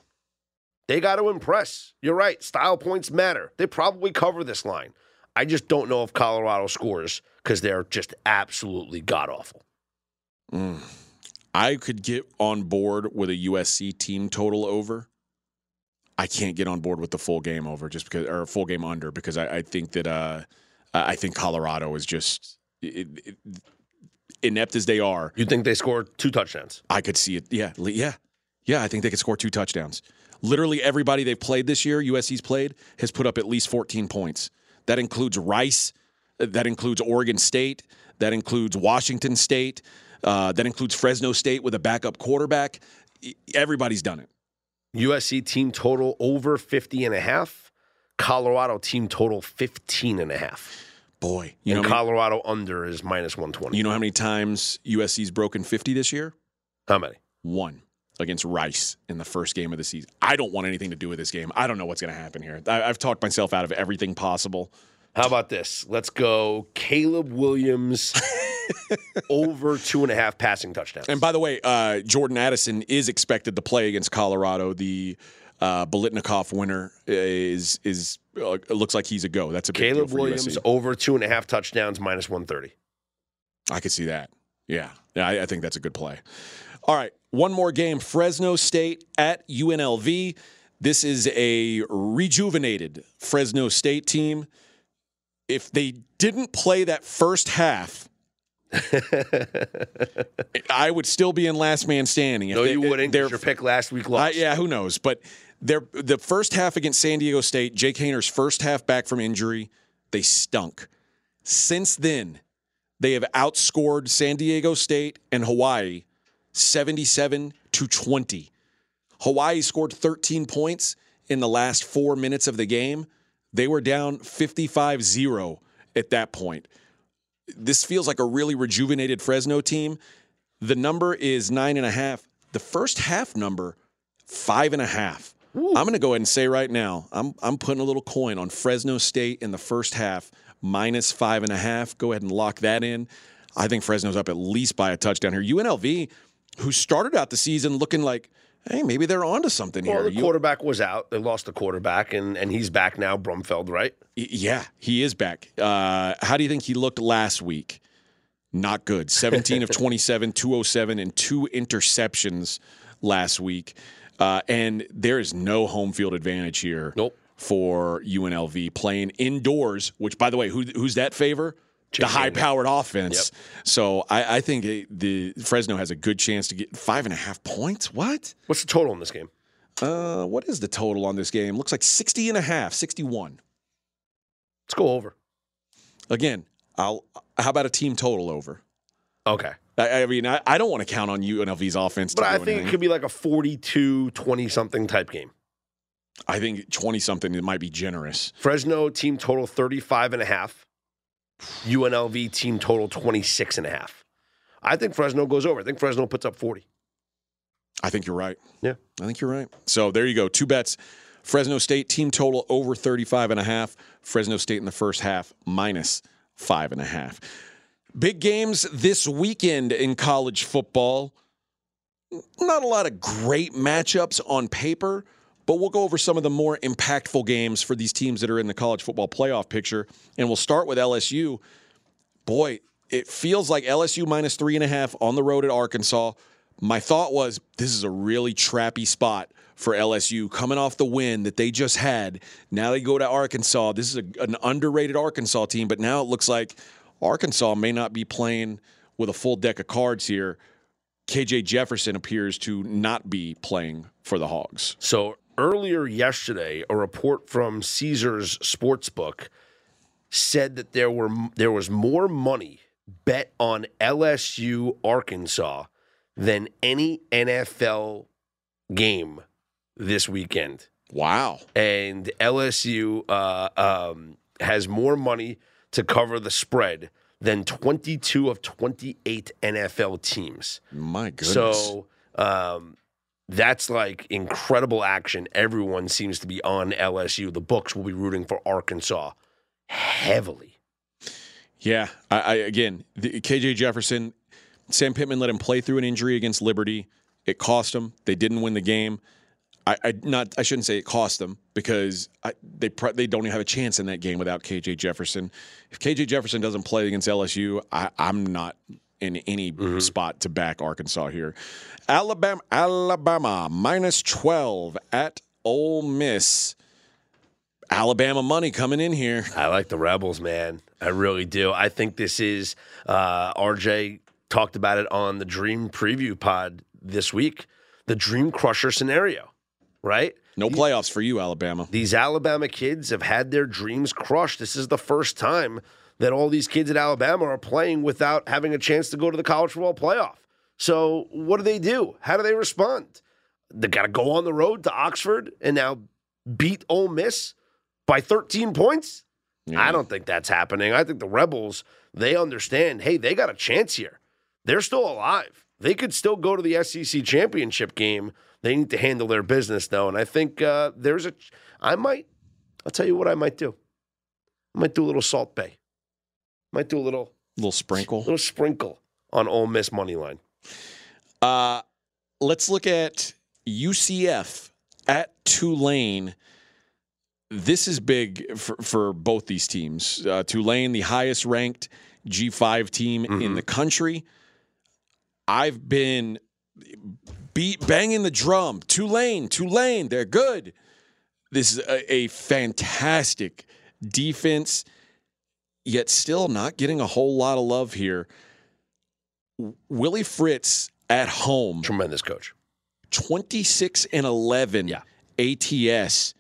They got to impress. You're right. Style points matter. They probably cover this line i just don't know if colorado scores because they're just absolutely god awful Mm. I could get on board with a USC team total over. I can't get on board with the full game over just because, or full game under because I, I think that uh, I think Colorado is just it, it, inept as they are. you think they score two touchdowns I could see it. Yeah, yeah. Yeah, I think they could score two touchdowns. Literally everybody they've played this year, USC's played, has put up at least 14 points. That includes Rice, that includes Oregon State, that includes Washington State, uh, that includes Fresno State with a backup quarterback. Everybody's done it. USC team total over 50 and a half. Colorado team total 15 and a half. Boy, you know, and many- Colorado under is minus 120. you know how many times USC's broken 50 this year? How many? One against Rice in the first game of the season. I don't want anything to do with this game. I don't know what's going to happen here. I, I've talked myself out of everything possible. How about this? Let's go Caleb Williams *laughs* over two and a half passing touchdowns. And by the way, uh, Jordan Addison is expected to play against Colorado. The uh, Biletnikoff winner is is uh, it looks like he's a go. That's a big Caleb Williams USC. over two and a half touchdowns minus 130. I could see that. Yeah, yeah, I, I think that's a good play. All right, one more game: Fresno State at UNLV. This is a rejuvenated Fresno State team. If they didn't play that first half, *laughs* I would still be in last man standing. If No, they- you wouldn't. Your pick last week lost. yeah, who knows? But their the first half against San Diego State, Jake Haener's first half back from injury, they stunk. Since then, they have outscored San Diego State and Hawaii 77 to 20. Hawaii scored 13 points in the last 4 minutes of the game. They were down 55-0 at that point. This feels like a really rejuvenated Fresno team. The number is nine and a half. The first half number, five and a half. I'm going to go ahead and say right now, I'm I'm putting a little coin on Fresno State in the first half, minus five and a half. Go ahead and lock that in. I think Fresno's up at least by a touchdown here. UNLV, who started out the season looking like, hey, maybe they're onto something Well, here. the You- quarterback was out. They lost the quarterback, and, and he's back now, Brumfield, right? Yeah, he is back. Uh, how do you think he looked last week? Not good. 17 of *laughs* 27, 207, and two interceptions last week. Uh, and there is no home field advantage here Nope. for UNLV playing indoors, which, by the way, who, who's that favor? The high powered offense. So I, I think it, the Fresno has a good chance to get five and a half points. What? What's the total in this game? Uh, what is the total on this game? Looks like 60 and a half, 61. Let's go over. Again, I'll. How about a team total over? Okay. I, I mean, I, I don't want to count on UNLV's offense. To But I think anything. it could be like a 42 20 something type game. I think twenty something. It might be generous. Fresno team total 35 and a half. UNLV team total 26 and a half. I think Fresno goes over. I think Fresno puts up 40. I think you're right. Yeah. I think you're right. So there you go. Two bets. Fresno State team total over 35 and a half. Fresno State in the first half minus five and a half. Big games this weekend in college football. Not a lot of great matchups on paper, but we'll go over some of the more impactful games for these teams that are in the college football playoff picture. And we'll start with LSU. Boy, it feels like LSU minus three and a half on the road at Arkansas. My thought was this is a really trappy spot for LSU coming off the win that they just had. Now they go to Arkansas. This is a, an underrated Arkansas team, but now it looks like Arkansas may not be playing with a full deck of cards here. KJ Jefferson appears to not be playing for the Hogs. So earlier yesterday, a report from Caesars Sportsbook said that there were there was more money bet on LSU Arkansas than any NFL game this weekend. Wow. and LSU uh, um, has more money to cover the spread than 22 of 28 NFL teams. My goodness. So um, that's like incredible action. Everyone seems to be on LSU. The books will be rooting for Arkansas heavily. Yeah, I, I again, the, KJ Jefferson, Sam Pittman let him play through an injury against Liberty. It cost him. They didn't win the game. I, I not. I shouldn't say it cost them because I, they pro- they don't even have a chance in that game without KJ Jefferson. If KJ Jefferson doesn't play against LSU, I, I'm not in any spot to back Arkansas here. Alabama, Alabama minus twelve at Ole Miss. Alabama money coming in here. I like the Rebels, man. I really do. I think this is uh, RJ talked about it on the Dream Preview Pod this week. the dream crusher scenario, right? No playoffs for you, Alabama. These Alabama kids have had their dreams crushed. This is the first time that all these kids at Alabama are playing without having a chance to go to the college football playoff. So, what do they do? How do they respond? They got to go on the road to Oxford and now beat Ole Miss by 13 points? I don't think that's happening. I think the Rebels, they understand, hey, they got a chance here. They're still alive. They could still go to the SEC championship game. They need to handle their business, though. And I think uh, there's a, I might, I'll tell you what I might do. I might do a little Salt Bae. Might do a little, little sprinkle. little sprinkle on Ole Miss money line. Uh, let's look at UCF at Tulane. This is big for, for both these teams. Uh, Tulane, the highest ranked G5 team in the country. I've been beat banging the drum. Tulane, Tulane, they're good. This is a, a fantastic defense, yet still not getting a whole lot of love here. Willie Fritz at home, Tremendous coach. 26 and 11 Yeah. ATS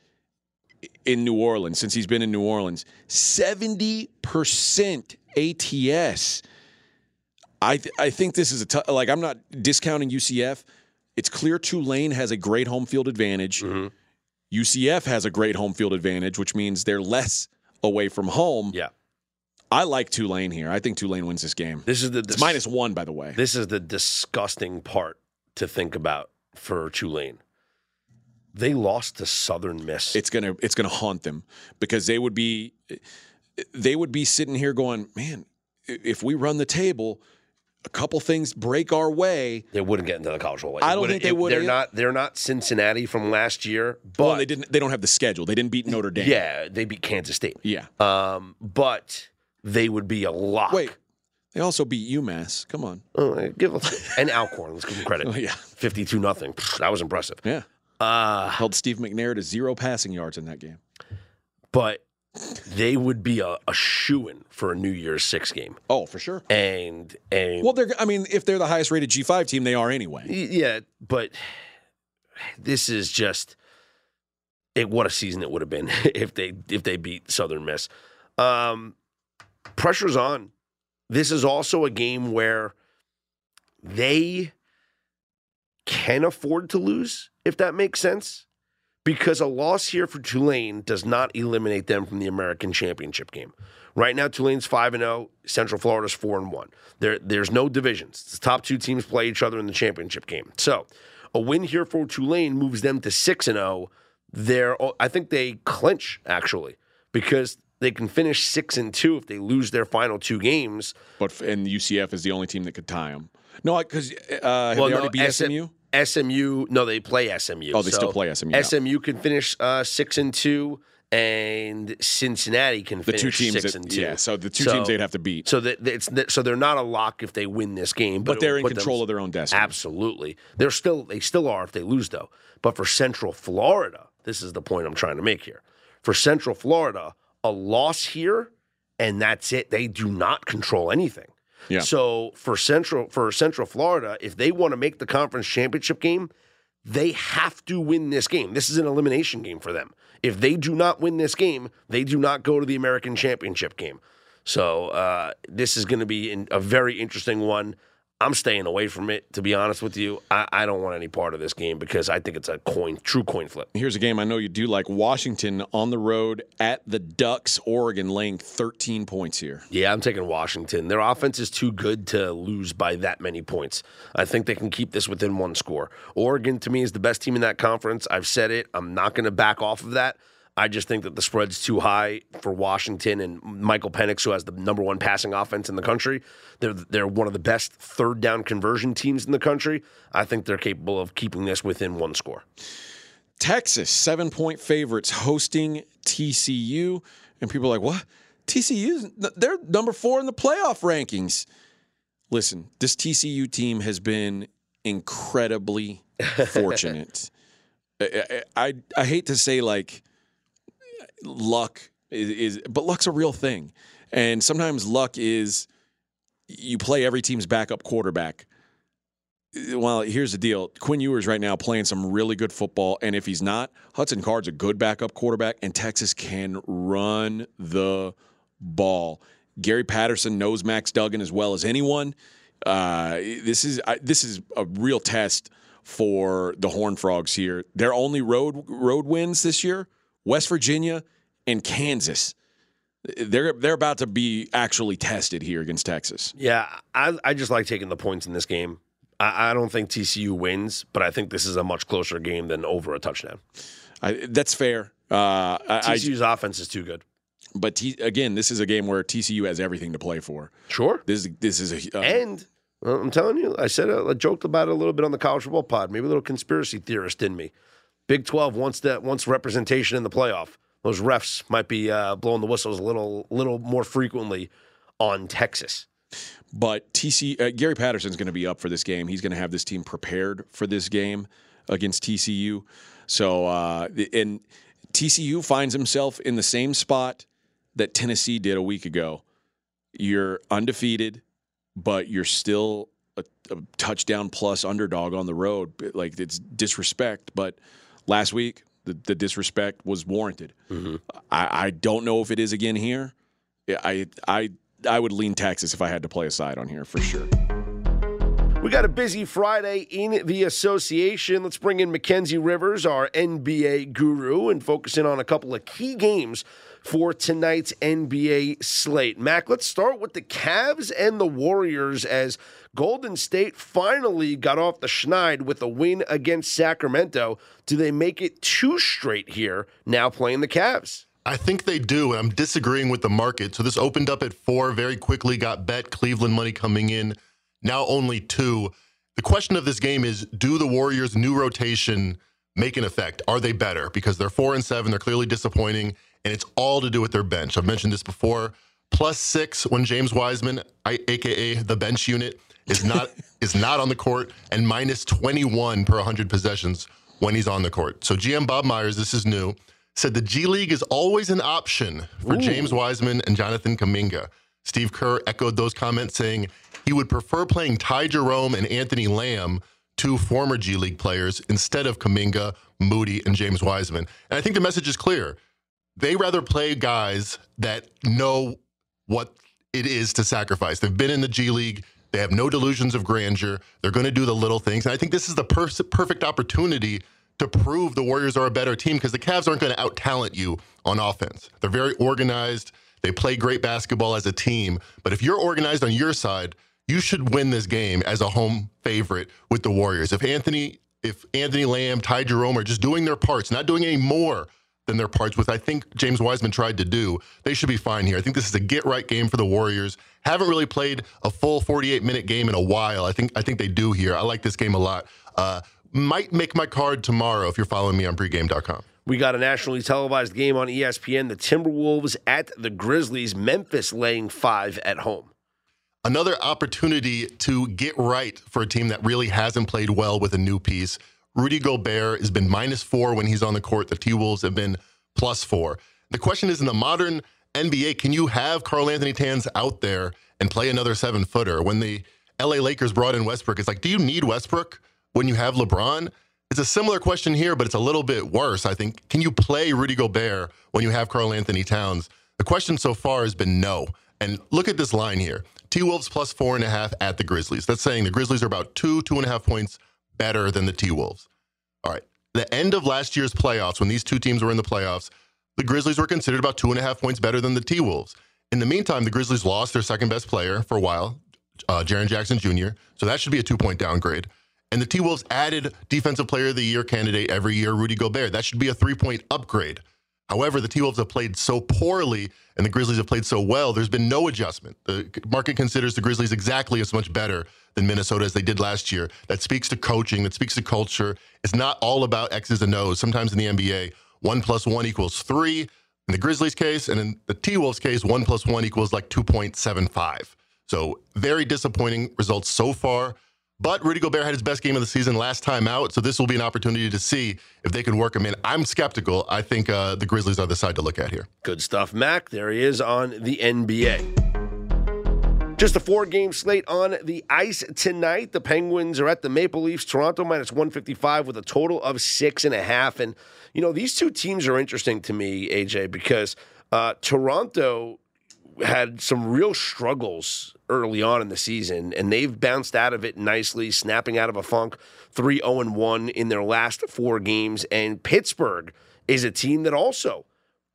in New Orleans since he's been in New Orleans. 70% ATS. I th- I think this is a tough, like I'm not discounting UCF. It's clear Tulane has a great home field advantage. Mm-hmm. UCF has a great home field advantage, which means they're less away from home. Yeah. I like Tulane here. I think Tulane wins this game. This is the It's minus one, by the way. This is the disgusting part to think about for Tulane. They lost to Southern Miss. it's gonna it's gonna haunt them because they would be they would be sitting here going, man, if we run the table, a couple things break our way. they wouldn't get into the college bowl. I don't think they would They're not. They're not Cincinnati from last year, but Well, they didn't. They don't have the schedule. They didn't beat Notre Dame. yeah, they beat Kansas State. yeah. Um, but they would be a lock. Wait, they also beat UMass. Come on. Uh, give and Alcorn. Let's give them credit. *laughs* Oh yeah, Fifty-two nothing. That was impressive. yeah. Uh, Held Steve McNair to zero passing yards in that game. but they would be a, a shoe in for a New Year's Six game. Oh, for sure. And and Well, they're. I mean, if they're the highest rated G five team, they are anyway. Yeah, but this is just it. What a season it would have been *laughs* if they if they beat Southern Miss. Um, pressure's on. This is also a game where they can afford to lose, if that makes sense, because a loss here for Tulane does not eliminate them from the American Championship game. Right now, Tulane's five and zero. Central Florida's four and one. There, there's no divisions. The top two teams play each other in the championship game. So, a win here for Tulane moves them to six and zero. They're, I think they clinch actually because they can finish six and two if they lose their final two games. But and UCF is the only team that could tie them. No, because uh, have they already beat SM SMU. SMU, no, they play SMU. Oh, they still play SMU, yeah. SMU can finish uh, six and two, and Cincinnati can The finish two teams six that and two. yeah, so the two So- teams they'd have to beat. So that it's so they're not a lock if they win this game, But it they're in put them- control of their own destiny. Absolutely, they're still they still are if they lose though. But for Central Florida, this is the point I'm trying to make here. For Central Florida, a loss here, and that's it. They do not control anything. Yeah. So for Central for Central Florida, if they want to make the conference championship game, they have to win this game. This is an elimination game for them. If they do not win this game, they do not go to the American Championship game. So uh, this is going to be in, a very interesting one. I'm staying away from it, to be honest with you. I, I don't want any part of this game because I think it's a coin, true coin flip. Here's a game I know you do like Washington on the road at the Ducks, Oregon, laying 13 points here. Yeah, I'm taking Washington. Their offense is too good to lose by that many points. I think they can keep this within one score. Oregon, to me, is the best team in that conference. I've said it. I'm not going to back off of that. I just think that the spread's too high for Washington and Michael Penix, who has the number one passing offense in the country. They're they're one of the best third down conversion teams in the country. I think they're capable of keeping this within one score. Texas, seven point favorites hosting TCU. And people are like, what? TCU, they're number four in the playoff rankings. Listen, this TCU team has been incredibly fortunate. *laughs* I, I, I hate to say like luck is, is, but luck's a real thing. And sometimes luck is you play every team's backup quarterback. well, here's the deal. Quinn Ewers right now playing some really good football, and if he's not, Hudson Card's a good backup quarterback, and Texas can run the ball. Gary Patterson knows Max Duggan as well as anyone. Uh, this is I, this is a real test for the Horn Frogs here. Their only road road wins this year: West Virginia and Kansas. They're they're about to be actually tested here against Texas. Yeah, I, I just like taking the points in this game. I, I don't think TCU wins, but I think this is a much closer game than over a touchdown. I, that's fair. Uh, I, TCU's offense is too good. but T, again, this is a game where TCU has everything to play for. Sure. This is this is a uh, And well, I'm telling you, I said I joked about it a little bit on the college football pod. Maybe a little conspiracy theorist in me. Big 12 wants that wants representation in the playoff. Those refs might be uh, blowing the whistles a little little more frequently on Texas. But TC uh, Gary Patterson's going to be up for this game. He's going to have this team prepared for this game against TCU. So uh, and TCU finds himself in the same spot that Tennessee did a week ago. You're undefeated, but you're still a, a touchdown plus underdog on the road. Like it's disrespect. But last week the, the disrespect was warranted. Mm-hmm. I, I don't know if it is again here. I I I would lean Texas if I had to play a side on here for sure. We got a busy Friday in the association. Let's bring in Mackenzie Rivers, our NBA guru, and focus in on a couple of key games for tonight's NBA slate. Mac, let's start with the Cavs and the Warriors as Golden State finally got off the schneid with a win against Sacramento. Do they make it two straight here now playing the Cavs? I think they do, and I'm disagreeing with the market. So this opened up at four, very quickly got bet Cleveland money coming in. Now only two. The question of this game is do the Warriors' new rotation make an effect? Are they better? Because they're four and seven, they're clearly disappointing, and it's all to do with their bench. I've mentioned this before. Plus six when James Wiseman, I, aka the bench unit, is not *laughs* is not on the court, and minus 21 per 100 possessions when he's on the court. So GM Bob Myers, this is new, said the G League is always an option for James Wiseman and Jonathan Kuminga. Steve Kerr echoed those comments, saying he would prefer playing Ty Jerome and Anthony Lamb, two former G League players, instead of Kuminga, Moody, and James Wiseman. And I think the message is clear. They rather play guys that know what it is to sacrifice. They've been in the G League. They have no delusions of grandeur. They're going to do the little things. And I think this is the per- perfect opportunity to prove the Warriors are a better team because the Cavs aren't going to out talent you on offense. They're very organized. They play great basketball as a team. But if you're organized on your side, you should win this game as a home favorite with the Warriors. If Anthony, if Anthony Lamb, Ty Jerome are just doing their parts, not doing any more than their parts, with I think James Wiseman tried to do, they should be fine here. I think this is a get right game for the Warriors. Haven't really played a full 48 minute game in a while. I think I think they do here. I like this game a lot. Uh, might make my card tomorrow if you're following me on pregame.com. We got a nationally televised game on ESPN. The Timberwolves at the Grizzlies. Memphis laying five at home. Another opportunity to get right for a team that really hasn't played well with a new piece. Rudy Gobert has been minus four when he's on the court. The T Wolves have been plus four. The question is in the modern NBA, can you have Karl-Anthony Towns out there and play another seven footer? When the LA Lakers brought in Westbrook, it's like, do you need Westbrook when you have LeBron? It's a similar question here, but it's a little bit worse, I think. Can you play Rudy Gobert when you have Karl-Anthony Towns? The question so far has been no. And look at this line here T Wolves plus four and a half at the Grizzlies. That's saying the Grizzlies are about two, two and a half points better than the T Wolves. All right. The end of last year's playoffs, when these two teams were in the playoffs, the Grizzlies were considered about two and a half points better than the T Wolves. In the meantime, the Grizzlies lost their second best player for a while, uh, Jaren Jackson Jr., so that should be a two point downgrade. And the T Wolves added Defensive Player of the Year candidate every year, Rudy Gobert. That should be a three point upgrade. However, the T Wolves have played so poorly and the Grizzlies have played so well, there's been no adjustment. The market considers the Grizzlies exactly as much better than Minnesota as they did last year. That speaks to coaching, that speaks to culture. It's not all about X's and O's. Sometimes in the NBA, one plus one equals three. In the Grizzlies case, and in the T Wolves case, one plus one equals like 2.75. So very disappointing results so far. But Rudy Gobert had his best game of the season last time out, so this will be an opportunity to see if they can work him in. I'm skeptical. I think uh, the Grizzlies are the side to look at here. Good stuff, Mac. There he is on the NBA. Just a four game slate on the ice tonight. The Penguins are at the Maple Leafs. Toronto minus 155 with a total of six and a half. And, you know, these two teams are interesting to me, AJ, because uh, Toronto had some real struggles early on in the season, and they've bounced out of it nicely, snapping out of a funk 3 0 1 in their last four games. And Pittsburgh is a team that also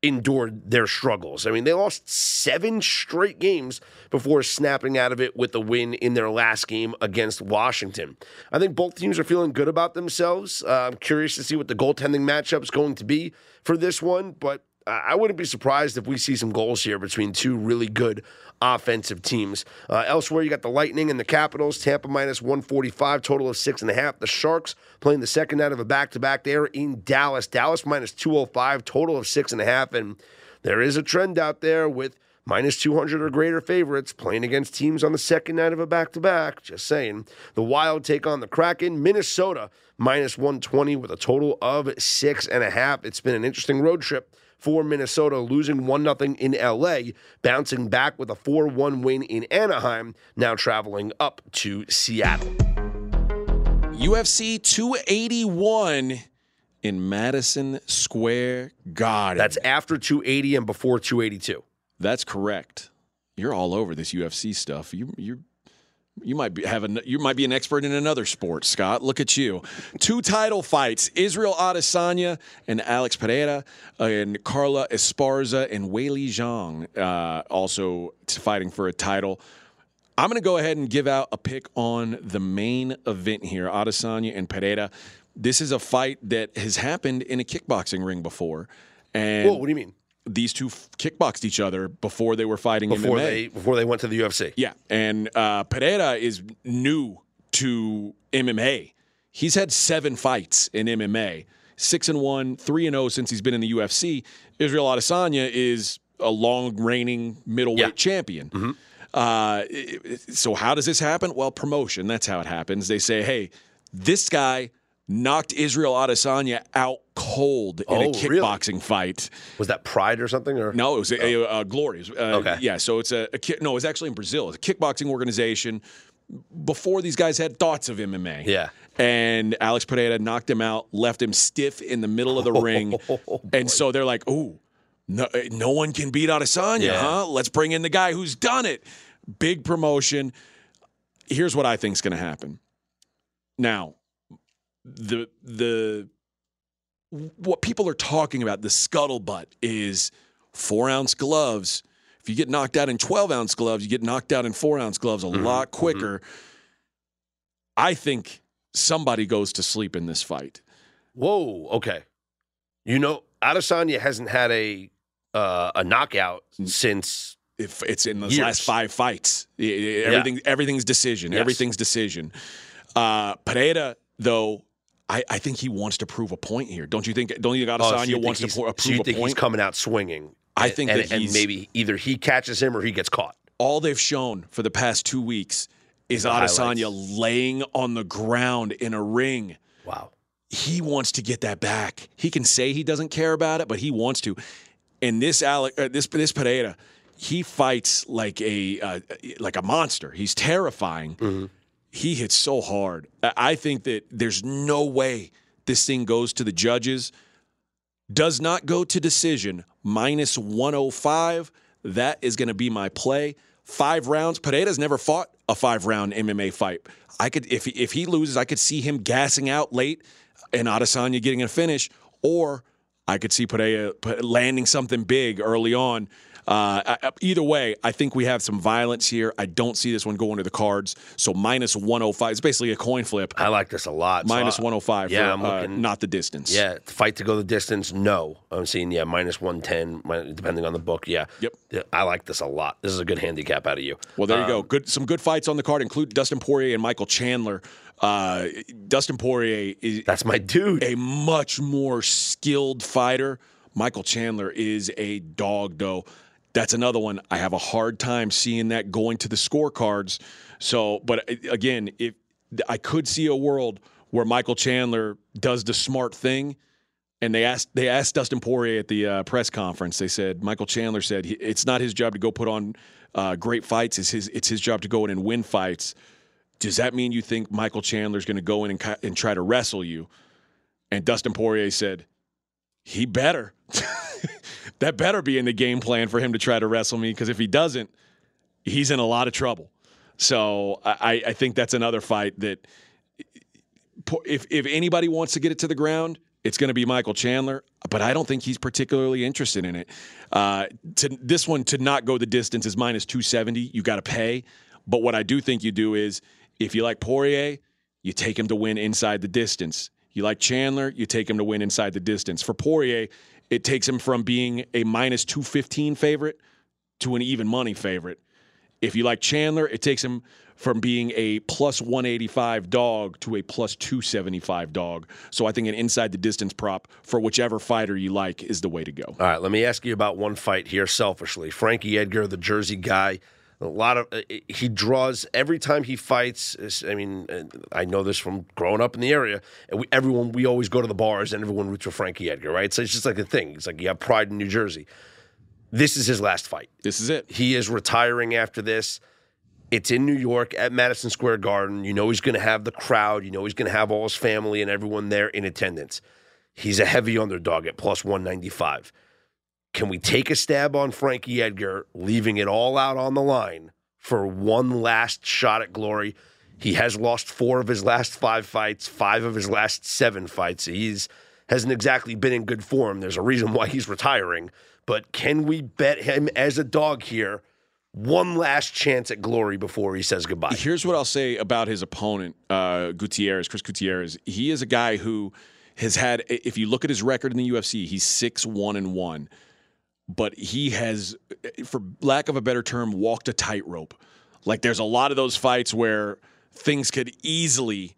endured their struggles. I mean, they lost seven straight games before snapping out of it with a win in their last game against Washington. I think both teams are feeling good about themselves. Uh, I'm curious to see what the goaltending matchup is going to be for this one, but I wouldn't be surprised if we see some goals here between two really good offensive teams. Uh, elsewhere, you got the Lightning and the Capitals. Tampa minus 145, total of six and a half. The Sharks playing the second night of a back to back there in Dallas. Dallas minus 205, total of six and a half. And there is a trend out there with minus 200 or greater favorites playing against teams on the second night of a back to back. Just saying. The Wild take on the Kraken. Minnesota minus 120 with a total of six and a half. It's been an interesting road trip for Minnesota, losing 1 0 in LA, bouncing back with a 4 1 win in Anaheim, now traveling up to Seattle. UFC 281 in Madison Square Garden. That's after 280 and before 282. That's correct. You're all over this UFC stuff. You you you might be have a, you might be an expert in another sport, Scott. Look at you. Two title fights: Israel Adesanya and Alex Pereira, uh, and Carla Esparza and Weili Zhang, uh, also fighting for a title. I'm going to go ahead and give out a pick on the main event here: Adesanya and Pereira. This is a fight that has happened in a kickboxing ring before. And Whoa, what do you mean? These two kickboxed each other before they were fighting Before MMA. they before they went to the UFC. Yeah, and uh, Pereira is new to MMA. He's had seven fights in MMA, six and one, three and zero since he's been in the UFC. Israel Adesanya is a long reigning middleweight Yeah. champion. Uh, so how does this happen? Well, promotion. That's how it happens. They say, hey, this guy knocked Israel Adesanya out cold in Oh, a really? kickboxing fight. Was that Pride or something? Or No, it was a, a, a glory. Uh, Okay. Yeah, so it's a, a no. It was actually in Brazil. It's a kickboxing organization. Before these guys had thoughts of MMA. Yeah. And Alex Pereira knocked him out, left him stiff in the middle of the *laughs* ring, and so they're like, "Ooh, no, eh, no one can beat Adesanya, Yeah. huh? Let's bring in the guy who's done it." Big promotion. Here's what I think's going to happen. Now, the the what people are talking about, the scuttlebutt, is four ounce gloves. If you get knocked out in 12 ounce gloves, you get knocked out in four ounce gloves a lot quicker. I think somebody goes to sleep in this fight. Whoa, okay. You know, Adesanya hasn't had a uh, a knockout since If it's in the last five fights, everything everything's decision. Yes. Everything's decision. Uh, Pereira, though, I, I think he wants to prove a point here. Don't you think? Don't you think Oh, so Adesanya you think wants to he's- pro- so prove you a think he's coming out swinging. I And- think and, that and maybe either he catches him or he gets caught. all they've shown for the past two weeks is The Adesanya highlights. laying on the ground in a ring. Wow. He wants to get that back. He can say he doesn't care about it, but he wants to. And this Alec, uh, this this Pereira, he fights like a uh, like a monster. He's terrifying. He hits so hard. I think that there's no way this thing goes to the judges. Does not go to decision. Minus 105. That is going to be my play. Five rounds. Pereira's never fought a five round MMA fight. I could if if he loses, I could see him gassing out late and Adesanya getting a finish, or I could see Pereira landing something big early on. Uh, either way, I think we have some violence here. I don't see this one going to the cards. So minus 105. It's basically a coin flip. I like this a lot. So Minus I- 105 Yeah, for I'm uh, not the distance. Yeah, fight to go the distance. No, I'm seeing yeah minus one ten, depending on the book. Yeah, Yep. Yeah, I like this a lot. This is a good handicap out of you. Well, there you Um, go. Good, some good fights on the card include Dustin Poirier and Michael Chandler. Uh, Dustin Poirier is That's my dude. a much more skilled fighter. Michael Chandler is a dog, though. That's another one. I have a hard time seeing that going to the scorecards. So, but uh, again, if I could see a world where Michael Chandler does the smart thing, and they asked they asked Dustin Poirier at the uh, press conference. They said Michael Chandler said he, it's not his job to go put on uh, great fights. It's his it's his job to go in and win fights. Does that mean you think Michael Chandler's going to go in and, and try to wrestle you? And Dustin Poirier said, he better. *laughs* that better be in the game plan for him to try to wrestle me because if he doesn't, he's in a lot of trouble. So I, I think that's another fight that if if anybody wants to get it to the ground, it's going to be Michael Chandler. But I don't think he's particularly interested in it. Uh, to this one to not go the distance is minus two seventy. You got to pay. But what I do think you do is if you like Poirier, you take him to win inside the distance. You like Chandler, you take him to win inside the distance. For Poirier, it takes him from being a minus 215 favorite to an even money favorite. If you like Chandler, it takes him from being a plus 185 dog to a plus 275 dog. So I think an inside the distance prop for whichever fighter you like is the way to go. All right, let me ask you about one fight here selfishly. Frankie Edgar, the Jersey guy, a lot of uh, he draws every time he fights. I mean, uh, I know this from growing up in the area. And we, everyone, we always go to the bars and everyone roots for Frankie Edgar, right? So it's just like a thing. It's like you have pride in New Jersey. This is his last fight. This is it. He is retiring after this. It's in New York at Madison Square Garden. You know he's going to have the crowd. You know he's going to have all his family and everyone there in attendance. He's a heavy underdog at plus 195. Can we take a stab on Frankie Edgar, leaving it all out on the line for one last shot at glory? He has lost four of his last five fights, five of his last seven fights. He's hasn't exactly been in good form. There's a reason why he's retiring. But can we bet him as a dog here? One last chance at glory before he says goodbye. Here's what I'll say about his opponent, uh, Gutierrez, Chris Gutierrez. He is a guy who has had, if you look at his record in the UFC, he's six one and one but he has, for lack of a better term, walked a tightrope. Like there's a lot of those fights where things could easily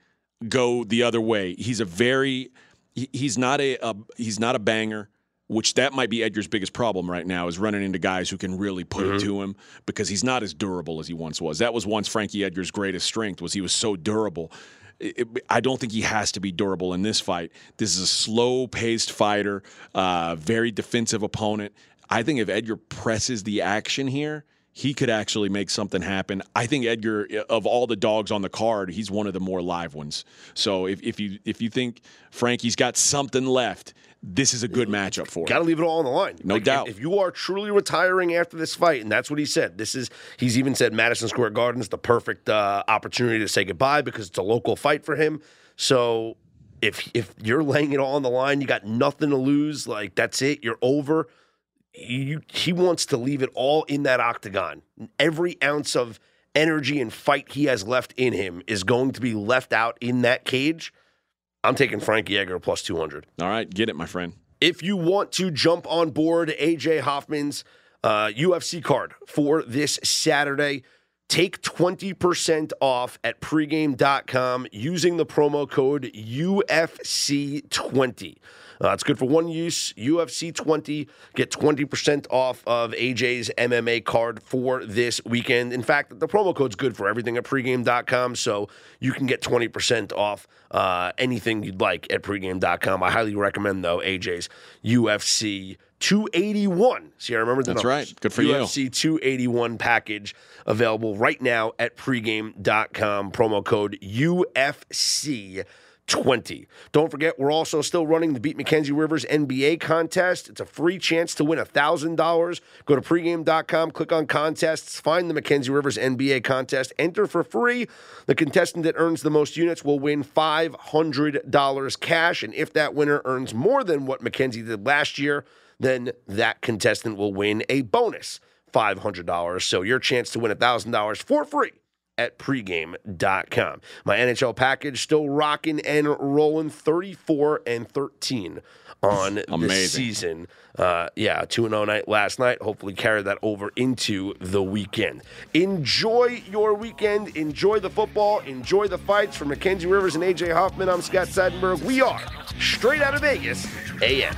go the other way. He's a very, he's not a, a he's not a banger. Which that might be Edgar's biggest problem right now is running into guys who can really put mm-hmm. it to him because he's not as durable as he once was. That was once Frankie Edgar's greatest strength was he was so durable. It, I don't think he has to be durable in this fight. This is a slow-paced fighter, uh, very defensive opponent. I think if Edgar presses the action here, he could actually make something happen. I think Edgar, of all the dogs on the card, he's one of the more live ones. So if, if you if you think Frankie's got something left, this is a good matchup for him. Got to leave it all on the line. No like, doubt. If, if, you are truly retiring after this fight, and that's what he said, this is he's even said Madison Square Garden is the perfect uh, opportunity to say goodbye because it's a local fight for him. So if if you're laying it all on the line, you got nothing to lose. Like that's it. You're over he, he wants to leave it all in that octagon. Every ounce of energy and fight he has left in him is going to be left out in that cage. I'm taking Frankie Edgar plus 200. All right, get it, my friend. If you want to jump on board AJ Hoffman's uh, UFC card for this Saturday, take 20% off at pregame.com using the promo code UFC20. Uh, it's good for one use. UFC 20. Get 20% off of AJ's MMA card for this weekend. In fact, the promo code's good for everything at pregame.com, so you can get 20% off uh, anything you'd like at pregame.com. I highly recommend, though, AJ's UFC 281. See, I remember the That's numbers. right. Good for UFC you. UFC 281 package available right now at pregame.com. Promo code UFC 20. Don't forget, we're also still running the Beat Mackenzie Rivers NBA contest. It's a free chance to win $1,000. Go to pregame.com, click on contests, find the Mackenzie Rivers NBA contest, enter for free. The contestant that earns the most units will win $500 cash. And if that winner earns more than what Mackenzie did last year, then that contestant will win a bonus $500. So your chance to win $1,000 for free at pregame.com. My NHL package still rocking and rolling 34 and 13 on the season. Uh, yeah, 2 0 night last night. Hopefully, carry that over into the weekend. Enjoy your weekend. Enjoy the football. Enjoy the fights from Mackenzie Rivers and AJ Hoffman. I'm Scott Seidenberg. We are straight out of Vegas, AM.